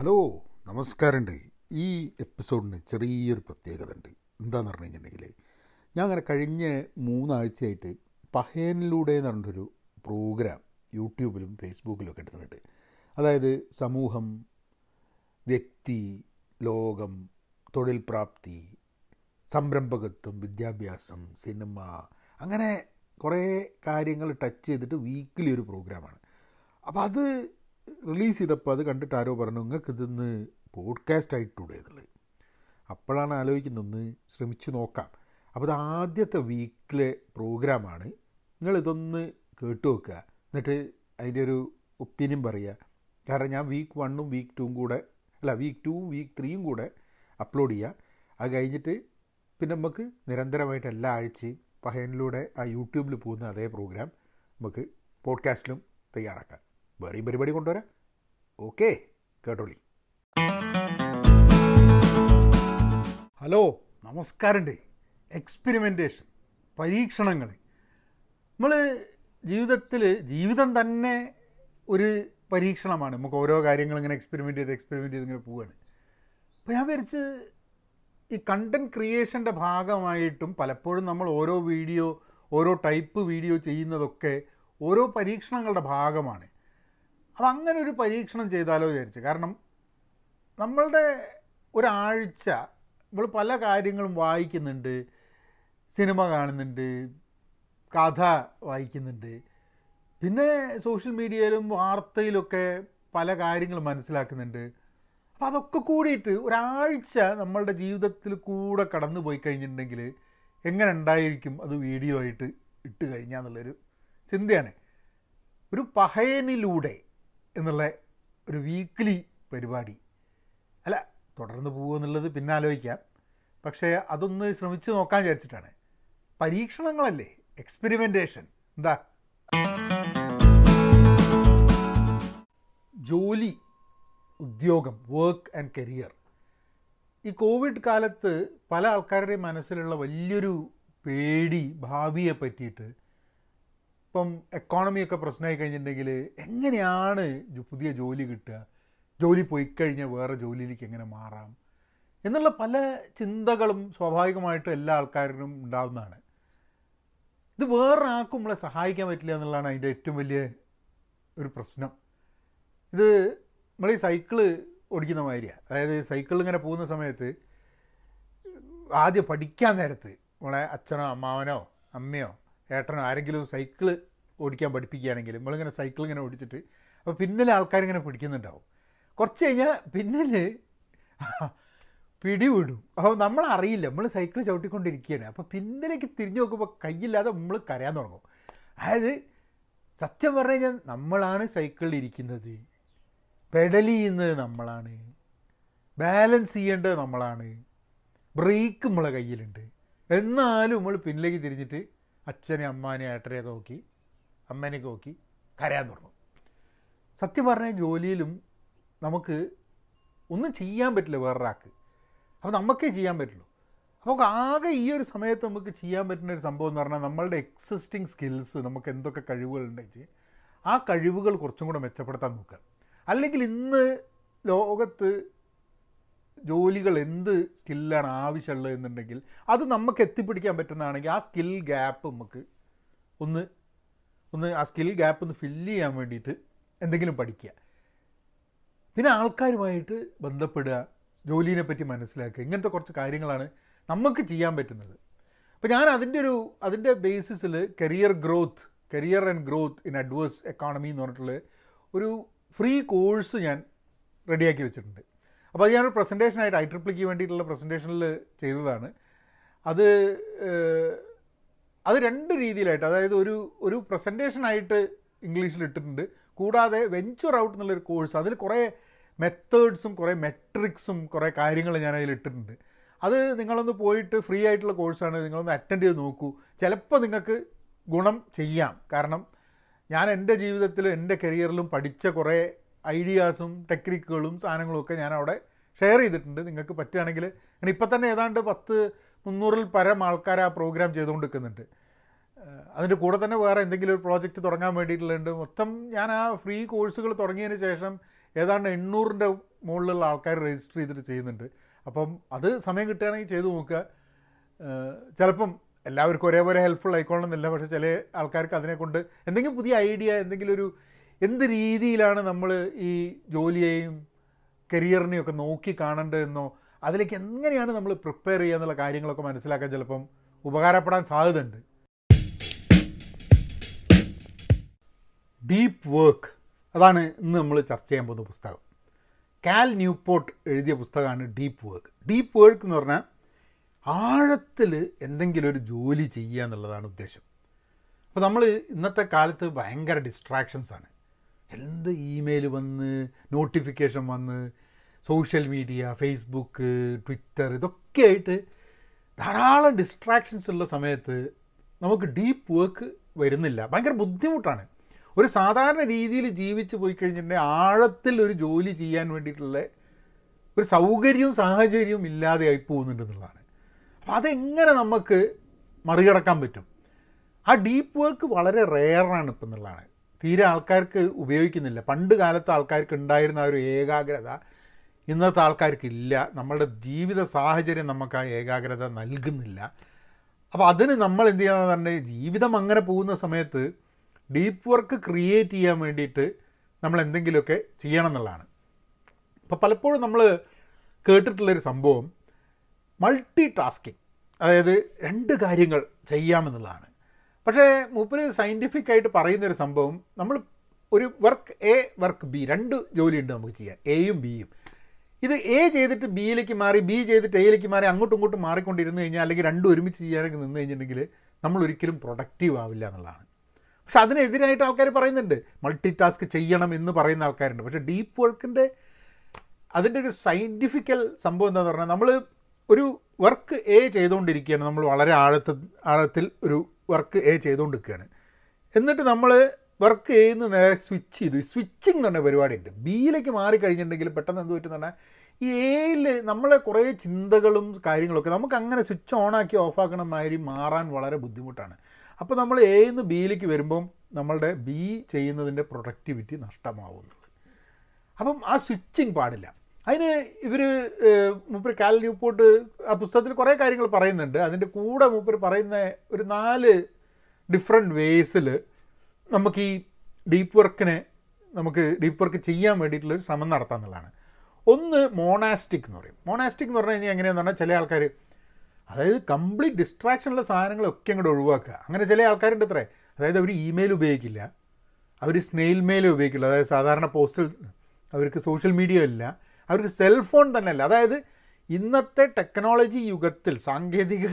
Hello നമസ്കാരമുണ്ട്. ഈ എപ്പിസോഡിന് ചെറിയൊരു പ്രത്യേകത ഉണ്ട് എന്താണെന്ന് പറഞ്ഞു കഴിഞ്ഞിട്ടുണ്ടെങ്കിൽ ഞാൻ അങ്ങനെ കഴിഞ്ഞ മൂന്നാഴ്ചയായിട്ട് പഹേനിലൂടെ എന്ന് പറഞ്ഞൊരു പ്രോഗ്രാം യൂട്യൂബിലും ഫേസ്ബുക്കിലും ഒക്കെ ഇട്ടിട്ടുണ്ട്. അതായത് സമൂഹം വ്യക്തി ലോകം തൊഴിൽ പ്രാപ്തി സംരംഭകത്വം വിദ്യാഭ്യാസം സിനിമ അങ്ങനെ കുറേ കാര്യങ്ങൾ ടച്ച് ചെയ്തിട്ട് വീക്കിലി ഒരു പ്രോഗ്രാമാണ്. അപ്പോൾ അത് റിലീസ് ചെയ്തപ്പോൾ അത് കണ്ടിട്ട് ആരോ പറഞ്ഞു നിങ്ങൾക്ക് ഇതൊന്ന് പോഡ്കാസ്റ്റ് ആയിട്ടൂടെ എന്നുള്ളത് അപ്പോഴാണ് ആലോചിക്കുന്നൊന്ന് ശ്രമിച്ച് നോക്കാം. അപ്പോൾ ഇത് ആദ്യത്തെ വീക്കിലെ പ്രോഗ്രാമാണ്. നിങ്ങളിതൊന്ന് കേട്ടു വെക്കുക എന്നിട്ട് അതിന്റെ ഒരു ഒപ്പീനിയൻ പറയുക. കാരണം ഞാൻ വീക്ക് വണ്ണും വീക്ക് ടൂവും കൂടെ അല്ല വീക്ക് ടൂവും വീക്ക് ത്രീയും കൂടെ അപ്ലോഡ് ചെയ്യുക. അത് കഴിഞ്ഞിട്ട് പിന്നെ നമുക്ക് നിരന്തരമായിട്ട് എല്ലാ ആഴ്ചയും പഹയനിലൂടെ ആ യൂട്യൂബിൽ പോകുന്ന അതേ പ്രോഗ്രാം നമുക്ക് പോഡ്കാസ്റ്റിലും തയ്യാറാക്കാം. വേറെയും പരിപാടി കൊണ്ടുവരാം. ഓക്കെ കേട്ടോളി. ഹലോ നമസ്കാരമുണ്ട്. എക്സ്പെരിമെന്റേഷൻ പരീക്ഷണങ്ങൾ നമ്മൾ ജീവിതത്തിൽ ജീവിതം തന്നെ ഒരു പരീക്ഷണമാണ്. നമുക്ക് ഓരോ കാര്യങ്ങളും ഇങ്ങനെ എക്സ്പെരിമെന്റ് ചെയ്ത് എക്സ്പെരിമെന്റ് ചെയ്ത് ഇങ്ങനെ പോവുകയാണ് അപ്പോൾ ഞാൻ വിചാരിച്ച് ഈ കണ്ടന്റ് ക്രിയേഷന്റെ ഭാഗമായിട്ടും പലപ്പോഴും നമ്മൾ ഓരോ വീഡിയോ ഓരോ ടൈപ്പ് വീഡിയോ ചെയ്യുന്നതൊക്കെ ഓരോ പരീക്ഷണങ്ങളുടെ ഭാഗമാണ്. അപ്പം അങ്ങനെ ഒരു പരീക്ഷണം ചെയ്താലോ വിചാരിച്ചു. കാരണം നമ്മളുടെ ഒരാഴ്ച നമ്മൾ പല കാര്യങ്ങളും വായിക്കുന്നുണ്ട് സിനിമ കാണുന്നുണ്ട് കഥ വായിക്കുന്നുണ്ട്. പിന്നെ സോഷ്യൽ മീഡിയയിലും വാർത്തയിലൊക്കെ പല കാര്യങ്ങളും മനസ്സിലാക്കുന്നുണ്ട്. അപ്പം അതൊക്കെ കൂടിയിട്ട് ഒരാഴ്ച നമ്മളുടെ ജീവിതത്തിൽ കൂടെ കടന്നു പോയി കഴിഞ്ഞിട്ടുണ്ടെങ്കിൽ എങ്ങനെ ഉണ്ടായിരിക്കും അത് വീഡിയോ ആയിട്ട് ഇട്ട് കഴിഞ്ഞാൽ എന്നുള്ളൊരു ചിന്തയാണ്. ഒരു പഹയനിലൂടെ എന്നുള്ള ഒരു വീക്ക്ലി പരിപാടി. അല്ല തുടർന്ന് പോകുക എന്നുള്ളത് പിന്നെ ആലോചിക്കാം. പക്ഷേ അതൊന്ന് ശ്രമിച്ച് നോക്കാൻ വിചാരിച്ചിട്ടാണ്. പരീക്ഷണങ്ങളല്ലേ? എക്സ്പെരിമെന്റേഷൻ എന്താ? ജോലി ഉദ്യോഗം വർക്ക് ആൻഡ് കരിയർ ഈ കോവിഡ് കാലത്ത് പല ആൾക്കാരുടെയും മനസ്സിലുള്ള വലിയൊരു പേടി ഭാവിയെ പറ്റിയിട്ട് ഇപ്പം എക്കോണമിയൊക്കെ പ്രശ്നമായി കഴിഞ്ഞിട്ടുണ്ടെങ്കിൽ എങ്ങനെയാണ് പുതിയ ജോലി കിട്ടുക? ജോലി പോയി കഴിഞ്ഞാൽ വേറെ ജോലിയിലേക്ക് എങ്ങനെ മാറാം? എന്നുള്ള പല ചിന്തകളും സ്വാഭാവികമായിട്ടും എല്ലാ ആൾക്കാരിനും ഉണ്ടാകുന്നതാണ് ഇത് വേറൊരാൾക്കും നമ്മളെ സഹായിക്കാൻ പറ്റില്ല എന്നുള്ളതാണ് അതിന്റെ ഏറ്റവും വലിയ ഒരു പ്രശ്നം. ഇത് നമ്മൾ ഈ സൈക്കിൾ ഓടിക്കുന്ന മാതിരിയാണ് അതായത് സൈക്കിൾ ഇങ്ങനെ പോകുന്ന സമയത്ത് ആദ്യം പഠിക്കാൻ നേരത്ത് നമ്മളെ അച്ഛനോ അമ്മാവനോ അമ്മയോ ഏട്ടനോ ആരെങ്കിലും സൈക്കിൾ ഓടിക്കാൻ പഠിപ്പിക്കുകയാണെങ്കിൽ നമ്മളിങ്ങനെ സൈക്കിൾ ഇങ്ങനെ ഓടിച്ചിട്ട് അപ്പോൾ പിന്നിലെ ആൾക്കാരിങ്ങനെ പിടിക്കുന്നുണ്ടാവും. കുറച്ച് കഴിഞ്ഞാൽ പിന്നിൽ പിടിവിടും. അപ്പോൾ നമ്മളറിയില്ല നമ്മൾ സൈക്കിൾ ചവിട്ടിക്കൊണ്ടിരിക്കുകയാണ്. അപ്പോൾ പിന്നിലേക്ക് തിരിഞ്ഞു നോക്കുമ്പോൾ കയ്യില്ലാതെ നമ്മൾ കരയാൻ തുടങ്ങും. അതായത് സത്യം പറഞ്ഞു കഴിഞ്ഞാൽ നമ്മളാണ് സൈക്കിളിൽ ഇരിക്കുന്നത്. പെഡൽ ചെയ്യുന്നത് നമ്മളാണ്. ബാലൻസ് ചെയ്യേണ്ടത് നമ്മളാണ്. ബ്രേക്ക് നമ്മളെ കയ്യിലുണ്ട്. എന്നാലും നമ്മൾ പിന്നിലേക്ക് തിരിഞ്ഞിട്ട് അച്ഛനെ അമ്മാനെ ഏട്ടനെയൊക്കെ നോക്കി അമ്മേനെയൊക്കെ നോക്കി കരയാൻ തുടങ്ങും. സത്യം പറഞ്ഞ ജോലിയിലും നമുക്ക് ഒന്നും ചെയ്യാൻ പറ്റില്ല വേറൊരാൾക്ക്. അപ്പോൾ നമുക്കേ ചെയ്യാൻ പറ്റുള്ളൂ. അപ്പോൾ ആകെ ഈ ഒരു സമയത്ത് നമുക്ക് ചെയ്യാൻ പറ്റുന്ന ഒരു സംഭവം എന്ന് പറഞ്ഞാൽ നമ്മളുടെ എക്സിസ്റ്റിംഗ് സ്കിൽസ് നമുക്ക് എന്തൊക്കെ കഴിവുകളുണ്ടെങ്കിൽ ആ കഴിവുകൾ കുറച്ചും കൂടെ മെച്ചപ്പെടുത്താൻ നോക്കുക. അല്ലെങ്കിൽ ഇന്ന് ലോകത്ത് ജോലികൾ എന്ത് സ്കില്ലാണ് ആവശ്യമുള്ളത് എന്നുണ്ടെങ്കിൽ അത് നമുക്ക് എത്തിപ്പിടിക്കാൻ പറ്റുന്നതാണെങ്കിൽ ആ സ്കിൽ ഗ്യാപ്പ് നമുക്ക് ഒന്ന് ഒന്ന് ആ സ്കിൽ ഗ്യാപ്പ് ഒന്ന് ഫില്ല് ചെയ്യാൻ വേണ്ടിയിട്ട് എന്തെങ്കിലും പഠിക്കുക. പിന്നെ ആൾക്കാരുമായിട്ട് ബന്ധപ്പെടുക ജോലിനെ പറ്റി മനസ്സിലാക്കുക ഇങ്ങനത്തെ കുറച്ച് കാര്യങ്ങളാണ് നമുക്ക് ചെയ്യാൻ പറ്റുന്നത്. അപ്പോൾ ഞാൻ അതിന്റെ ഒരു അതിന്റെ ബേസിസിൽ career growth career and growth in adverse economy എന്ന് പറഞ്ഞിട്ടുള്ള ഒരു ഫ്രീ കോഴ്സ് ഞാൻ റെഡിയാക്കി വെച്ചിട്ടുണ്ട്. അപ്പോൾ അത് ഞാനൊരു പ്രസന്റേഷനായിട്ട് ഐ ട്രിപ്പിളിക്ക് വേണ്ടിയിട്ടുള്ള പ്രസന്റേഷനിൽ ചെയ്തതാണ്. അത് അത് രണ്ട് രീതിയിലായിട്ട് അതായത് ഒരു ഒരു പ്രസന്റേഷനായിട്ട് ഇംഗ്ലീഷിൽ ഇട്ടിട്ടുണ്ട്. കൂടാതെ വെഞ്ചർ ഔട്ട് എന്നുള്ളൊരു കോഴ്സ് അതിൽ കുറേ മെത്തേഡ്സും കുറേ മെട്രിക്സും കുറേ കാര്യങ്ങൾ ഞാൻ ഇട്ടിട്ടുണ്ട്. അത് നിങ്ങളൊന്ന് പോയിട്ട് ഫ്രീ ആയിട്ടുള്ള കോഴ്സാണ് നിങ്ങളൊന്ന് അറ്റൻഡ് ചെയ്ത് നോക്കൂ. ചിലപ്പോൾ നിങ്ങൾക്ക് ഗുണം ചെയ്യാം. കാരണം ഞാൻ എന്റെ ജീവിതത്തിലും എന്റെ കരിയറിലും പഠിച്ച കുറേ ഐഡിയാസും ടെക്നിക്കുകളും സാധനങ്ങളും ഒക്കെ ഞാൻ അവിടെ ഷെയർ ചെയ്തിട്ടുണ്ട്. നിങ്ങൾക്ക് പറ്റുകയാണെങ്കിൽ ഞാൻ ഇപ്പം തന്നെ ഏതാണ്ട് പത്ത് മുന്നൂറിൽ പരം ആൾക്കാർ ആ പ്രോഗ്രാം ചെയ്തുകൊണ്ട് നിൽക്കുന്നുണ്ട് അതിന്റെ കൂടെ തന്നെ വേറെ എന്തെങ്കിലും ഒരു പ്രോജക്റ്റ് തുടങ്ങാൻ വേണ്ടിയിട്ടുള്ളത് മൊത്തം ഞാൻ ആ ഫ്രീ കോഴ്സുകൾ തുടങ്ങിയതിന് ശേഷം ഏതാണ്ട് എണ്ണൂറിന്റെ മുകളിലുള്ള ആൾക്കാർ രജിസ്റ്റർ ചെയ്തിട്ട് ചെയ്യുന്നുണ്ട്. അപ്പം അത് സമയം കിട്ടുകയാണെങ്കിൽ ചെയ്തു നോക്കുക. ചിലപ്പം എല്ലാവർക്കും ഒരേപോലെ ഹെൽപ്ഫുൾ ആയിക്കൊള്ളണമെന്നില്ല. പക്ഷേ ചില ആൾക്കാർക്ക് അതിനെക്കൊണ്ട് എന്തെങ്കിലും പുതിയ ഐഡിയ എന്തെങ്കിലും ഒരു എന്ത് രീതിയിലാണ് നമ്മൾ ഈ ജോലിയെയും കരിയറിനെയും ഒക്കെ നോക്കി കാണേണ്ടതെന്നോ അതിലേക്ക് എങ്ങനെയാണ് നമ്മൾ പ്രിപ്പയർ ചെയ്യുക എന്നുള്ള കാര്യങ്ങളൊക്കെ മനസ്സിലാക്കാൻ ചിലപ്പം ഉപകാരപ്പെടാൻ സാധ്യതയുണ്ട്. ഡീപ്പ് വർക്ക് അതാണ് ഇന്ന് നമ്മൾ ചർച്ച ചെയ്യാൻ പോകുന്ന പുസ്തകം. കാൽ ന്യൂപോർട്ട് എഴുതിയ പുസ്തകമാണ് ഡീപ്പ് വർക്ക് ഡീപ്പ് വർക്ക് എന്ന് പറഞ്ഞാൽ ആഴത്തിൽ എന്തെങ്കിലും ഒരു ജോലി ചെയ്യുക എന്നുള്ളതാണ് ഉദ്ദേശം. അപ്പോൾ നമ്മൾ ഇന്നത്തെ കാലത്ത് ഭയങ്കര ഡിസ്ട്രാക്ഷൻസ് ആണ്. എന്ത് ഇമെയിൽ വന്ന് നോട്ടിഫിക്കേഷൻ വന്ന് സോഷ്യൽ മീഡിയ ഫേസ്ബുക്ക് ട്വിറ്റർ ഇതൊക്കെ ആയിട്ട് ധാരാളം ഡിസ്ട്രാക്ഷൻസ് ഉള്ള സമയത്ത് നമുക്ക് ഡീപ്പ് വർക്ക് വരുന്നില്ല. ഭയങ്കര ബുദ്ധിമുട്ടാണ്. ഒരു സാധാരണ രീതിയിൽ ജീവിച്ച് പോയി കഴിഞ്ഞിട്ടുണ്ടെങ്കിൽ ആഴത്തിൽ ഒരു ജോലി ചെയ്യാൻ വേണ്ടിയിട്ടുള്ള ഒരു സൗകര്യവും സാഹചര്യവും ഇല്ലാതെ ആയി പോകുന്നുണ്ടെന്നുള്ളതാണ് അപ്പോൾ അതെങ്ങനെ നമുക്ക് മറികടക്കാൻ പറ്റും? ആ ഡീപ്പ് വർക്ക് വളരെ റെയറാണ് ഇപ്പം എന്നുള്ളതാണ്. തീരെ ആൾക്കാർക്ക് ഉപയോഗിക്കുന്നില്ല. പണ്ട് കാലത്ത് ആൾക്കാർക്ക് ഉണ്ടായിരുന്ന ഒരു ഏകാഗ്രത ഇന്നത്തെ ആൾക്കാർക്കില്ല. നമ്മളുടെ ജീവിത സാഹചര്യം നമുക്ക് ആ ഏകാഗ്രത നൽകുന്നില്ല. അപ്പോൾ അതിന് നമ്മൾ എന്ത് ചെയ്യണമെന്ന് പറഞ്ഞാൽ ജീവിതം അങ്ങനെ പോകുന്ന സമയത്ത് ഡീപ്പ് വർക്ക് ക്രിയേറ്റ് ചെയ്യാൻ വേണ്ടിയിട്ട് നമ്മൾ എന്തെങ്കിലുമൊക്കെ ചെയ്യണം എന്നുള്ളതാണ്. അപ്പോൾ പലപ്പോഴും നമ്മൾ കേട്ടിട്ടുള്ളൊരു സംഭവം മൾട്ടി ടാസ്കിങ് അതായത് രണ്ട് കാര്യങ്ങൾ ചെയ്യാമെന്നുള്ളതാണ്. പക്ഷേ മൂപ്പര് സയന്റിഫിക് ആയിട്ട് പറയുന്നൊരു സംഭവം നമ്മൾ ഒരു വർക്ക് എ വർക്ക് ബി രണ്ട് ജോലിയുണ്ട് നമുക്ക് ചെയ്യാൻ. എയും ബിയും ഇത് എ ചെയ്തിട്ട് ബിയിലേക്ക് മാറി ബി ചെയ്തിട്ട് എയിലേക്ക് മാറി അങ്ങോട്ടും ഇങ്ങോട്ടും മാറിക്കൊണ്ടിരുന്ന് കഴിഞ്ഞാൽ അല്ലെങ്കിൽ രണ്ടും ഒരുമിച്ച് ചെയ്യാനൊക്കെ നിന്ന് കഴിഞ്ഞിട്ടുണ്ടെങ്കിൽ നമ്മൾ ഒരിക്കലും പ്രൊഡക്റ്റീവ് ആവില്ല എന്നുള്ളതാണ്. പക്ഷെ അതിനെതിരായിട്ട് ആൾക്കാർ പറയുന്നുണ്ട്. മൾട്ടി ടാസ്ക് ചെയ്യണം എന്ന് പറയുന്ന ആൾക്കാരുണ്ട്. പക്ഷേ ഡീപ്പ് വർക്കിന്റെ അതിന്റെ ഒരു സയന്റിഫിക്കൽ സംഭവം എന്താണെന്ന് പറഞ്ഞാൽ നമ്മൾ ഒരു വർക്ക് എ ചെയ്തുകൊണ്ടിരിക്കുകയാണ്. നമ്മൾ വളരെ ആഴത്തിൽ ആഴത്തിൽ ഒരു വർക്ക് എ ചെയ്തുകൊണ്ടിരിക്കുകയാണ്. എന്നിട്ട് നമ്മൾ വർക്ക് ചെയ്യുന്ന നേരെ സ്വിച്ച് ചെയ്തു. സ്വിച്ചിങ് എന്ന് പറഞ്ഞ പരിപാടിയുണ്ട്. ബിയിലേക്ക് മാറിക്കഴിഞ്ഞിട്ടുണ്ടെങ്കിൽ പെട്ടെന്ന് എന്ത് പറ്റുന്ന പറഞ്ഞാൽ ഈ എയിൽ നമ്മളെ കുറേ ചിന്തകളും കാര്യങ്ങളൊക്കെ നമുക്ക് അങ്ങനെ സ്വിച്ച് ഓണാക്കി ഓഫാക്കണ മാതിരി മാറാൻ വളരെ ബുദ്ധിമുട്ടാണ്. അപ്പോൾ നമ്മൾ എയിൽ നിന്ന് ബിയിലേക്ക് വരുമ്പം നമ്മളുടെ ബി ചെയ്യുന്നതിന്റെ പ്രൊഡക്ടിവിറ്റി നഷ്ടമാവുന്നുള്ളത് അപ്പം ആ സ്വിച്ചിങ് പാടില്ല. അതിന് ഇവർ മൂപ്പർ കാൽ ന്യൂപോർട്ട് ആ പുസ്തകത്തിൽ കുറേ കാര്യങ്ങൾ പറയുന്നുണ്ട്. അതിന്റെ കൂടെ മൂപ്പർ പറയുന്ന ഒരു നാല് ഡിഫറെന്റ് വേസിൽ നമുക്ക് ഈ ഡീപ്പ് വർക്കിനെ നമുക്ക് ഡീപ്പ് വർക്ക് ചെയ്യാൻ വേണ്ടിയിട്ടുള്ളൊരു ശ്രമം നടത്താം എന്നുള്ളതാണ്. ഒന്ന് മോണാസ്റ്റിക് എന്ന് പറയും. മോണാസ്റ്റിക് എന്ന് പറഞ്ഞു കഴിഞ്ഞാൽ എങ്ങനെയാണെന്ന് പറഞ്ഞാൽ ചില ആൾക്കാർ അതായത് കംപ്ലീറ്റ് ഡിസ്ട്രാക്ഷനുള്ള സാധനങ്ങളൊക്കെ അങ്ങോട്ട് ഒഴിവാക്കുക. അങ്ങനെ ചില ആൾക്കാരുണ്ട് അത്രേ. അതായത് അവർ ഇമെയിൽ ഉപയോഗിക്കില്ല. അവർ സ്നെയിൽ മെയിൽ ഉപയോഗിക്കില്ല. അതായത് സാധാരണ പോസ്റ്റൽ അവർക്ക് സോഷ്യൽ മീഡിയ ഇല്ല. അവർക്ക് സെൽഫോൺ തന്നെ അല്ല അതായത് ഇന്നത്തെ ടെക്നോളജി യുഗത്തിൽ സാങ്കേതിക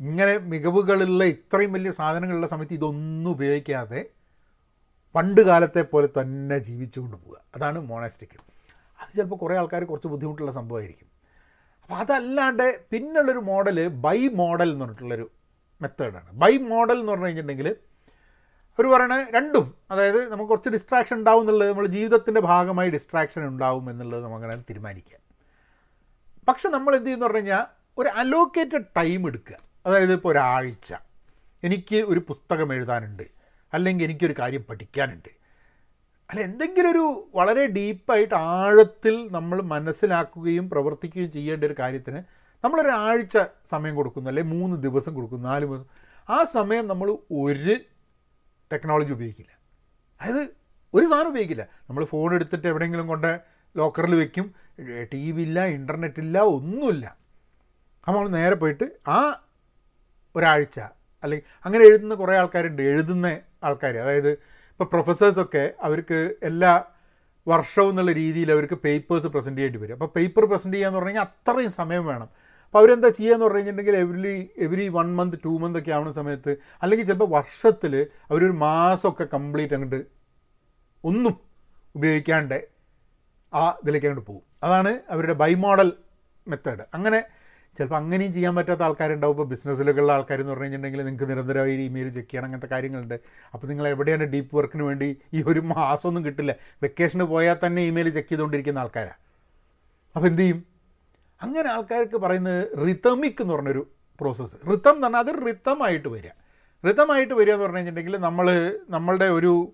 ഇങ്ങനെ മികവുകളുള്ള ഇത്രയും വലിയ സാധനങ്ങളുള്ള സമയത്ത് ഇതൊന്നും ഉപയോഗിക്കാതെ പണ്ട് കാലത്തെ പോലെ തന്നെ ജീവിച്ചുകൊണ്ട് പോവുക. അതാണ് മോണാസ്റ്റിക് അത് ചിലപ്പോൾ കുറേ ആൾക്കാർ കുറച്ച് ബുദ്ധിമുട്ടുള്ള സംഭവമായിരിക്കും. അപ്പോൾ അതല്ലാണ്ട് പിന്നുള്ളൊരു മോഡൽ ബൈ മോഡൽ എന്ന് പറഞ്ഞിട്ടുള്ളൊരു മെത്തേഡാണ് ബൈ മോഡൽ എന്ന് പറഞ്ഞു കഴിഞ്ഞിട്ടുണ്ടെങ്കിൽ അവർ പറയണേ രണ്ടും. അതായത് നമുക്ക് കുറച്ച് ഡിസ്ട്രാക്ഷൻ ഉണ്ടാവും എന്നുള്ളത് നമ്മൾ ജീവിതത്തിന്റെ ഭാഗമായി ഡിസ്ട്രാക്ഷൻ ഉണ്ടാവും എന്നുള്ളത് നമുക്കങ്ങനെ തീരുമാനിക്കാം. പക്ഷെ നമ്മൾ എന്ത് ചെയ്യുന്നു പറഞ്ഞു കഴിഞ്ഞാൽ ഒരു അലോക്കേറ്റഡ് ടൈം എടുക്കുക. അതായത് ഇപ്പോൾ ഒരാഴ്ച എനിക്ക് ഒരു പുസ്തകം എഴുതാനുണ്ട് അല്ലെങ്കിൽ എനിക്കൊരു കാര്യം പഠിക്കാനുണ്ട്. അല്ല എന്തെങ്കിലും ഒരു വളരെ ഡീപ്പായിട്ട് ആഴത്തിൽ നമ്മൾ മനസ്സിലാക്കുകയും പ്രവർത്തിക്കുകയും ചെയ്യേണ്ട ഒരു കാര്യത്തിന് നമ്മളൊരാഴ്ച സമയം കൊടുക്കുന്നു അല്ലെങ്കിൽ മൂന്ന് ദിവസം കൊടുക്കുന്നു നാല് ദിവസം. ആ സമയം നമ്മൾ ഒരു ടെക്നോളജി ഉപയോഗിക്കില്ല. അതായത് ഒരു സാധനം ഉപയോഗിക്കില്ല. നമ്മൾ ഫോൺ എടുത്തിട്ട് എവിടെയെങ്കിലും കൊണ്ട് ലോക്കറിൽ വെക്കും. ടി വി ഇല്ല ഇന്റർനെറ്റ് ഇല്ല ഒന്നുമില്ല. നമ്മൾ നേരെ പോയിട്ട് ആ ഒരാഴ്ച അല്ലെങ്കിൽ അങ്ങനെ എഴുതുന്ന കുറേ ആൾക്കാരുണ്ട്. എഴുതുന്ന ആൾക്കാർ അതായത് ഇപ്പോൾ പ്രൊഫസേഴ്സൊക്കെ അവർക്ക് എല്ലാ വർഷവും എന്നുള്ള രീതിയിൽ അവർക്ക് പേപ്പേഴ്സ് പ്രസന്റ് ചെയ്യേണ്ടി വരും. അപ്പോൾ പേപ്പർ പ്രസന്റ് ചെയ്യാന്ന് പറഞ്ഞു കഴിഞ്ഞാൽ അത്രയും സമയം വേണം. അപ്പോൾ അവരെന്താ ചെയ്യുകയെന്ന് പറഞ്ഞു കഴിഞ്ഞിട്ടുണ്ടെങ്കിൽ every every one month two month ഒക്കെ ആവുന്ന സമയത്ത് അല്ലെങ്കിൽ ചിലപ്പോൾ വർഷത്തിൽ അവരൊരു മാസമൊക്കെ കംപ്ലീറ്റ് അങ്ങോട്ട് ഒന്നും ഉപയോഗിക്കാണ്ട് ആ ഇതിലേക്ക് അങ്ങോട്ട് പോകും. അതാണ് അവരുടെ ബൈ മോഡൽ മെത്തേഡ് അങ്ങനെ ചിലപ്പോൾ അങ്ങനെയും ചെയ്യാൻ പറ്റാത്ത ആൾക്കാരുണ്ടാവും. ഇപ്പോൾ ബിസിനസ്സിലൊക്കെയുള്ള ആൾക്കാർ എന്ന് പറഞ്ഞു കഴിഞ്ഞിട്ടുണ്ടെങ്കിൽ നിങ്ങൾക്ക് നിരന്തരമായി ഇമെയിൽ ചെക്ക് ചെയ്യണം അങ്ങനത്തെ കാര്യങ്ങളുണ്ട്. അപ്പോൾ നിങ്ങൾ എവിടെയാണ് ഡീപ്പ് വർക്കിന് വേണ്ടി ഈ ഒരു മാസമൊന്നും കിട്ടില്ല. വെക്കേഷന് പോയാൽ തന്നെ ഇമെയിൽ ചെക്ക് ചെയ്തുകൊണ്ടിരിക്കുന്ന ആൾക്കാരാണ് അപ്പോൾ എന്ത് ചെയ്യും? അങ്ങനെ ആൾക്കാർക്ക് പറയുന്നത് റിതമിക് എന്ന് പറഞ്ഞൊരു പ്രോസസ്സ് റിതം എന്ന് പറഞ്ഞാൽ അത് റിതമായിട്ട് വരിക. റിതമായിട്ട് വരിക എന്ന് പറഞ്ഞു കഴിഞ്ഞിട്ടുണ്ടെങ്കിൽ നമ്മൾ നമ്മളുടെ ഒരു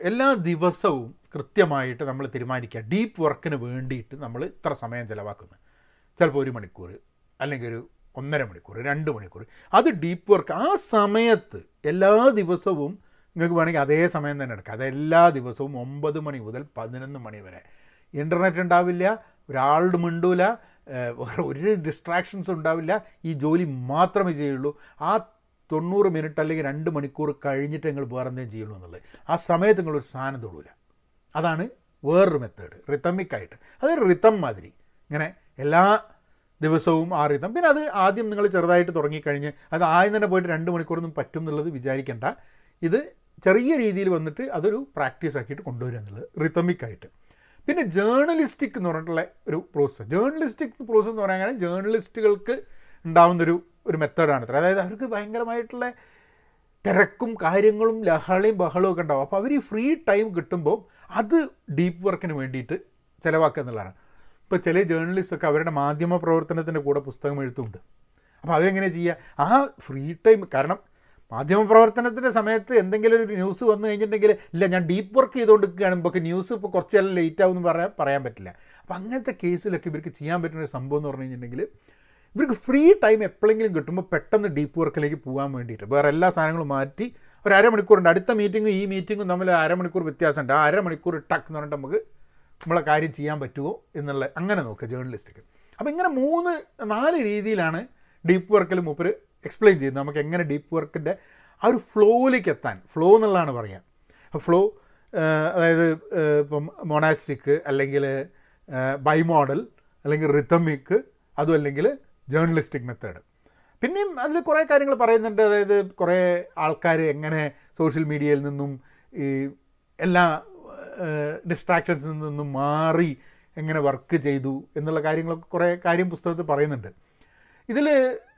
എല്ലാ ദിവസവും കൃത്യമായിട്ട് നമ്മൾ തീരുമാനിക്കുക. ഡീപ്പ് വർക്കിന് വേണ്ടിയിട്ട് നമ്മൾ ഇത്ര സമയം ചിലവാക്കുന്നത് ചിലപ്പോൾ ഒരു മണിക്കൂർ അല്ലെങ്കിൽ ഒരു ഒന്നര മണിക്കൂർ രണ്ട് മണിക്കൂർ. അത് ഡീപ്പ് വർക്ക് ആ സമയത്ത് എല്ലാ ദിവസവും നിങ്ങൾക്ക് വേണമെങ്കിൽ അതേ സമയം തന്നെ എടുക്കാം. അത് എല്ലാ ദിവസവും ഒമ്പത് മണി മുതൽ പതിനൊന്ന് മണി വരെ. ഇന്റർനെറ്റ് ഉണ്ടാവില്ല ഒരാളുടെ മിണ്ടൂല ഒരു ഡിസ്ട്രാക്ഷൻസ് ഉണ്ടാവില്ല. ഈ ജോലി മാത്രമേ ചെയ്യുള്ളൂ. ആ തൊണ്ണൂറ് മിനിറ്റ് അല്ലെങ്കിൽ രണ്ട് മണിക്കൂർ കഴിഞ്ഞിട്ട് നിങ്ങൾ വേറെ എന്തെങ്കിലും ചെയ്യുള്ളൂ എന്നുള്ളത്. ആ സമയത്ത് നിങ്ങളൊരു സാധനം തൊടൂല. അതാണ് വേറൊരു മെത്തേഡ് റിത്തമിക്കായിട്ട് അതൊരു റിത്തം മാതിരി. ഇങ്ങനെ എല്ലാ ദിവസവും ആ റിതം പിന്നെ അത് ആദ്യം നിങ്ങൾ ചെറുതായിട്ട് തുടങ്ങിക്കഴിഞ്ഞ് അത് ആദ്യം തന്നെ പോയിട്ട് രണ്ട് മണിക്കൂറൊന്നും പറ്റും എന്നുള്ളത് വിചാരിക്കേണ്ട. ഇത് ചെറിയ രീതിയിൽ വന്നിട്ട് അതൊരു പ്രാക്ടീസ് ആക്കിയിട്ട് കൊണ്ടുവരിക എന്നുള്ളത് റിത്തമിക്കായിട്ട് പിന്നെ ജേർണലിസ്റ്റിക് എന്ന് പറഞ്ഞിട്ടുള്ള ഒരു പ്രോസസ്സ് ജേർണലിസ്റ്റിക് പ്രോസസ്സ് എന്ന് പറയാൻ ജേർണലിസ്റ്റുകൾക്ക് ഉണ്ടാവുന്നൊരു ഒരു മെത്തേഡാണ് ഇത്ര അതായത് അവർക്ക് ഭയങ്കരമായിട്ടുള്ള തിരക്കും കാര്യങ്ങളും ലഹളയും ബഹളവും ഒക്കെ ഉണ്ടാവും. അപ്പോൾ അവർ ഈ ഫ്രീ ടൈം കിട്ടുമ്പോൾ അത് ഡീപ്പ് വർക്കിന് വേണ്ടിയിട്ട് ചിലവാക്കുക എന്നുള്ളതാണ്. ഇപ്പോൾ ചില ജേർണലിസ്റ്റൊക്കെ അവരുടെ മാധ്യമ പ്രവർത്തനത്തിന്റെ കൂടെ പുസ്തകം എഴുത്തുണ്ട്. അപ്പോൾ അവരെങ്ങനെ ചെയ്യുക ആ ഫ്രീ ടൈം കാരണം മാധ്യമ പ്രവർത്തനത്തിന്റെ സമയത്ത് എന്തെങ്കിലും ഒരു ന്യൂസ് വന്നു കഴിഞ്ഞിട്ടുണ്ടെങ്കിൽ ഇല്ല ഞാൻ ഡീപ്പ് വർക്ക് ചെയ്തുകൊണ്ടിരിക്കുകയാണ് ഇപ്പോൾ ന്യൂസ് ഇപ്പോൾ കുറച്ച് നേരം ലേറ്റ് ആവും എന്ന് പറയാൻ പറയാൻ പറ്റില്ല. അപ്പോൾ അങ്ങനത്തെ കേസിലൊക്കെ ഇവർക്ക് ചെയ്യാൻ പറ്റുന്ന ഒരു സംഭവം എന്ന് പറഞ്ഞു കഴിഞ്ഞിട്ടുണ്ടെങ്കിൽ ഇവർക്ക് ഫ്രീ ടൈം എപ്പോഴെങ്കിലും കിട്ടുമ്പോൾ പെട്ടെന്ന് ഡീപ്പ് വർക്കിലേക്ക് പോകാൻ വേണ്ടിയിട്ട്. വേറെ എല്ലാ സാധനങ്ങളും മാറ്റി ഒരു അരമണിക്കൂറുണ്ട്. അടുത്ത മീറ്റിങ്ങും ഈ മീറ്റിങ്ങും തമ്മിൽ അരമണിക്കൂർ വ്യത്യാസമുണ്ട്. ആ അരമണിക്കൂർ ടക്ക് എന്ന് പറഞ്ഞിട്ട് നമുക്ക് നമ്മളെ കാര്യം ചെയ്യാൻ പറ്റുമോ എന്നുള്ള അങ്ങനെ നോക്കുക ജേർണലിസ്റ്റിക്ക് അപ്പോൾ ഇങ്ങനെ മൂന്ന് നാല് രീതിയിലാണ് ഡീപ്പ് വർക്കിൽ മൂപ്പർ എക്സ്പ്ലെയിൻ ചെയ്യുന്നത് നമുക്ക് എങ്ങനെ ഡീപ്പ് വർക്കിന്റെ ആ ഒരു ഫ്ലോയിലേക്ക് എത്താൻ ഫ്ലോ എന്നുള്ളതാണ് പറയുക ഫ്ലോ അതായത് ഇപ്പം മൊണാസ്റ്റിക് അല്ലെങ്കിൽ ബൈ മോഡൽ അല്ലെങ്കിൽ റിത്തമിക് അതും അല്ലെങ്കിൽ ജേർണലിസ്റ്റിക് മെത്തേഡ് പിന്നെയും അതിൽ കുറേ കാര്യങ്ങൾ പറയുന്നുണ്ട്. അതായത് കുറേ ആൾക്കാർ എങ്ങനെ സോഷ്യൽ മീഡിയയിൽ നിന്നും ഈ എല്ലാ ഡിസ്ട്രാക്ഷൻസിൽ നിന്നും മാറി എങ്ങനെ വർക്ക് ചെയ്തു എന്നുള്ള കാര്യങ്ങളൊക്കെ കുറേ കാര്യം പുസ്തകത്തിൽ പറയുന്നുണ്ട്. ഇതിൽ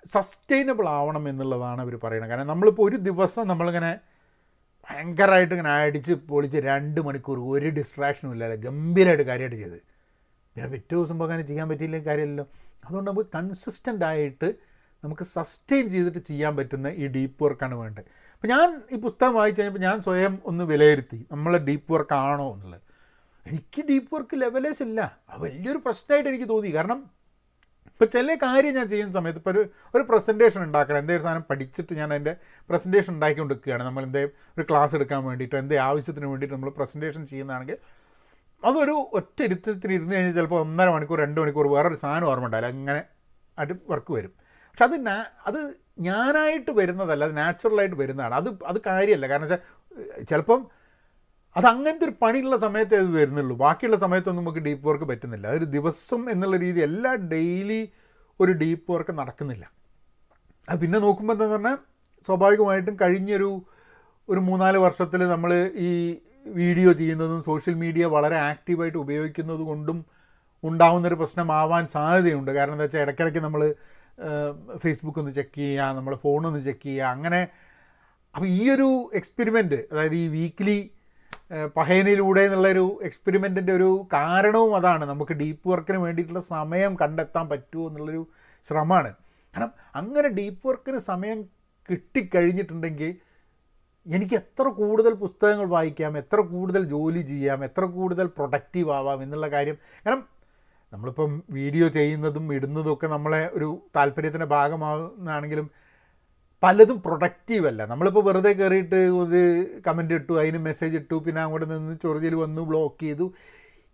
സസ്റ്റൈനബിൾ ആവണം എന്നുള്ളതാണ് അവർ പറയുന്നത്. കാരണം നമ്മളിപ്പോൾ ഒരു ദിവസം നമ്മളിങ്ങനെ ഭയങ്കരമായിട്ട് ഇങ്ങനെ അടിച്ച് പൊളിച്ച് രണ്ട് മണിക്കൂർ ഒരു ഡിസ്ട്രാക്ഷനും ഇല്ലാതെ ഗംഭീരമായിട്ട് കാര്യമായിട്ട് ചെയ്ത്. പിന്നെ പിറ്റേ ദിവസം പോകാൻ ചെയ്യാൻ പറ്റിയില്ല കാര്യമല്ലോ അതുകൊണ്ട് നമുക്ക് കൺസിസ്റ്റന്റ് ആയിട്ട് നമുക്ക് സസ്റ്റെയിൻ ചെയ്തിട്ട് ചെയ്യാൻ പറ്റുന്ന ഈ ഡീപ്പ് വർക്കാണ് വേണ്ടത്. അപ്പോൾ ഞാൻ ഈ പുസ്തകം വായിച്ചു കഴിഞ്ഞപ്പോൾ ഞാൻ സ്വയം ഒന്ന് വിലയിരുത്തി നമ്മളെ ഡീപ്പ് വർക്ക് ആണോ എന്നുള്ളത്. എനിക്ക് ഡീപ്പ് വർക്ക് ലെവലേഴ്സ് ഇല്ല. അത് വലിയൊരു പ്രശ്നമായിട്ട് എനിക്ക് തോന്നി. കാരണം ഇപ്പോൾ ചില കാര്യം ഞാൻ ചെയ്യുന്ന സമയത്ത് ഇപ്പോൾ ഒരു ഒരു പ്രസന്റേഷൻ ഉണ്ടാക്കണം. എന്തെങ്കിലും സാധനം പഠിച്ചിട്ട് ഞാൻ അതിന്റെ പ്രസന്റേഷൻ ഉണ്ടാക്കിക്കൊണ്ടിരിക്കുകയാണ്. നമ്മൾ എന്തേ ഒരു ക്ലാസ് എടുക്കാൻ വേണ്ടിയിട്ട് എന്തേ ആവശ്യത്തിന് വേണ്ടിയിട്ട് നമ്മൾ പ്രസന്റേഷൻ ചെയ്യുന്നതാണെങ്കിൽ അതൊരു ഒറ്റ ഇരുത്തത്തിന് ഇരുന്ന് കഴിഞ്ഞാൽ ചിലപ്പോൾ ഒന്നര മണിക്കൂർ രണ്ട് മണിക്കൂർ വേറൊരു സാധനം ഓർമ്മ ഉണ്ടാവില്ല. അങ്ങനെ അത് വർക്ക് വരും. പക്ഷെ അത് നാ അത് ഞാനായിട്ട് വരുന്നതല്ല അത് നാച്ചുറലായിട്ട് വരുന്നതാണ്. അത് അത് കാര്യമല്ല. കാരണം വെച്ചാൽ ചിലപ്പം അത് അങ്ങനത്തെ ഒരു പണിയുള്ള സമയത്തേ അത് വരുന്നുള്ളൂ. ബാക്കിയുള്ള സമയത്തൊന്നും നമുക്ക് ഡീപ്പ് വർക്ക് പറ്റുന്നില്ല. അതൊരു ദിവസം എന്നുള്ള രീതി എല്ലാ ഡെയിലി ഒരു ഡീപ്പ് വർക്ക് നടക്കുന്നില്ല. അത് പിന്നെ നോക്കുമ്പോൾ എന്താ പറഞ്ഞാൽ സ്വാഭാവികമായിട്ടും കഴിഞ്ഞൊരു ഒരു മൂന്നാൽ വർഷത്തിൽ നമ്മൾ ഈ വീഡിയോ ചെയ്യുന്നതും സോഷ്യൽ മീഡിയ വളരെ ആക്റ്റീവായിട്ട് ഉപയോഗിക്കുന്നത് കൊണ്ടും ഉണ്ടാവുന്നൊരു പ്രശ്നമാവാൻ സാധ്യതയുണ്ട്. കാരണം എന്താ വെച്ചാൽ ഇടയ്ക്കിടയ്ക്ക് നമ്മൾ ഫേസ്ബുക്ക് ഒന്ന് ചെക്ക് ചെയ്യുക നമ്മൾ ഫോണൊന്ന് ചെക്ക് ചെയ്യുക അങ്ങനെ. അപ്പോൾ ഈ ഒരു എക്സ്പെരിമെന്റ് അതായത് ഈ വീക്ക്ലി പഹയനിലൂടെ എന്നുള്ളൊരു എക്സ്പെരിമെന്റിന്റെ ഒരു കാരണവും അതാണ്. നമുക്ക് ഡീപ്പ് വർക്കിന് വേണ്ടിയിട്ടുള്ള സമയം കണ്ടെത്താൻ പറ്റുമോ എന്നുള്ളൊരു ശ്രമമാണ്. കാരണം അങ്ങനെ ഡീപ്പ് വർക്കിന് സമയം കിട്ടിക്കഴിഞ്ഞിട്ടുണ്ടെങ്കിൽ എനിക്ക് എത്ര കൂടുതൽ പുസ്തകങ്ങൾ വായിക്കാം എത്ര കൂടുതൽ ജോലി ചെയ്യാം എത്ര കൂടുതൽ പ്രൊഡക്റ്റീവ് ആവാം എന്നുള്ള കാര്യം. കാരണം നമ്മളിപ്പം വീഡിയോ ചെയ്യുന്നതും ഇടുന്നതും ഒക്കെ നമ്മളെ ഒരു താല്പര്യത്തിന്റെ ഭാഗമാകുന്നതാണെങ്കിലും പലതും പ്രൊഡക്റ്റീവ് അല്ല. നമ്മളിപ്പോൾ വെറുതെ കയറിയിട്ട് ഒരു കമന്റ് ഇട്ടു അതിന് മെസ്സേജ് ഇട്ടു പിന്നെ അങ്ങോട്ട് നിന്ന് ചൊറിച്ചിൽ വന്നു ബ്ലോക്ക് ചെയ്തു.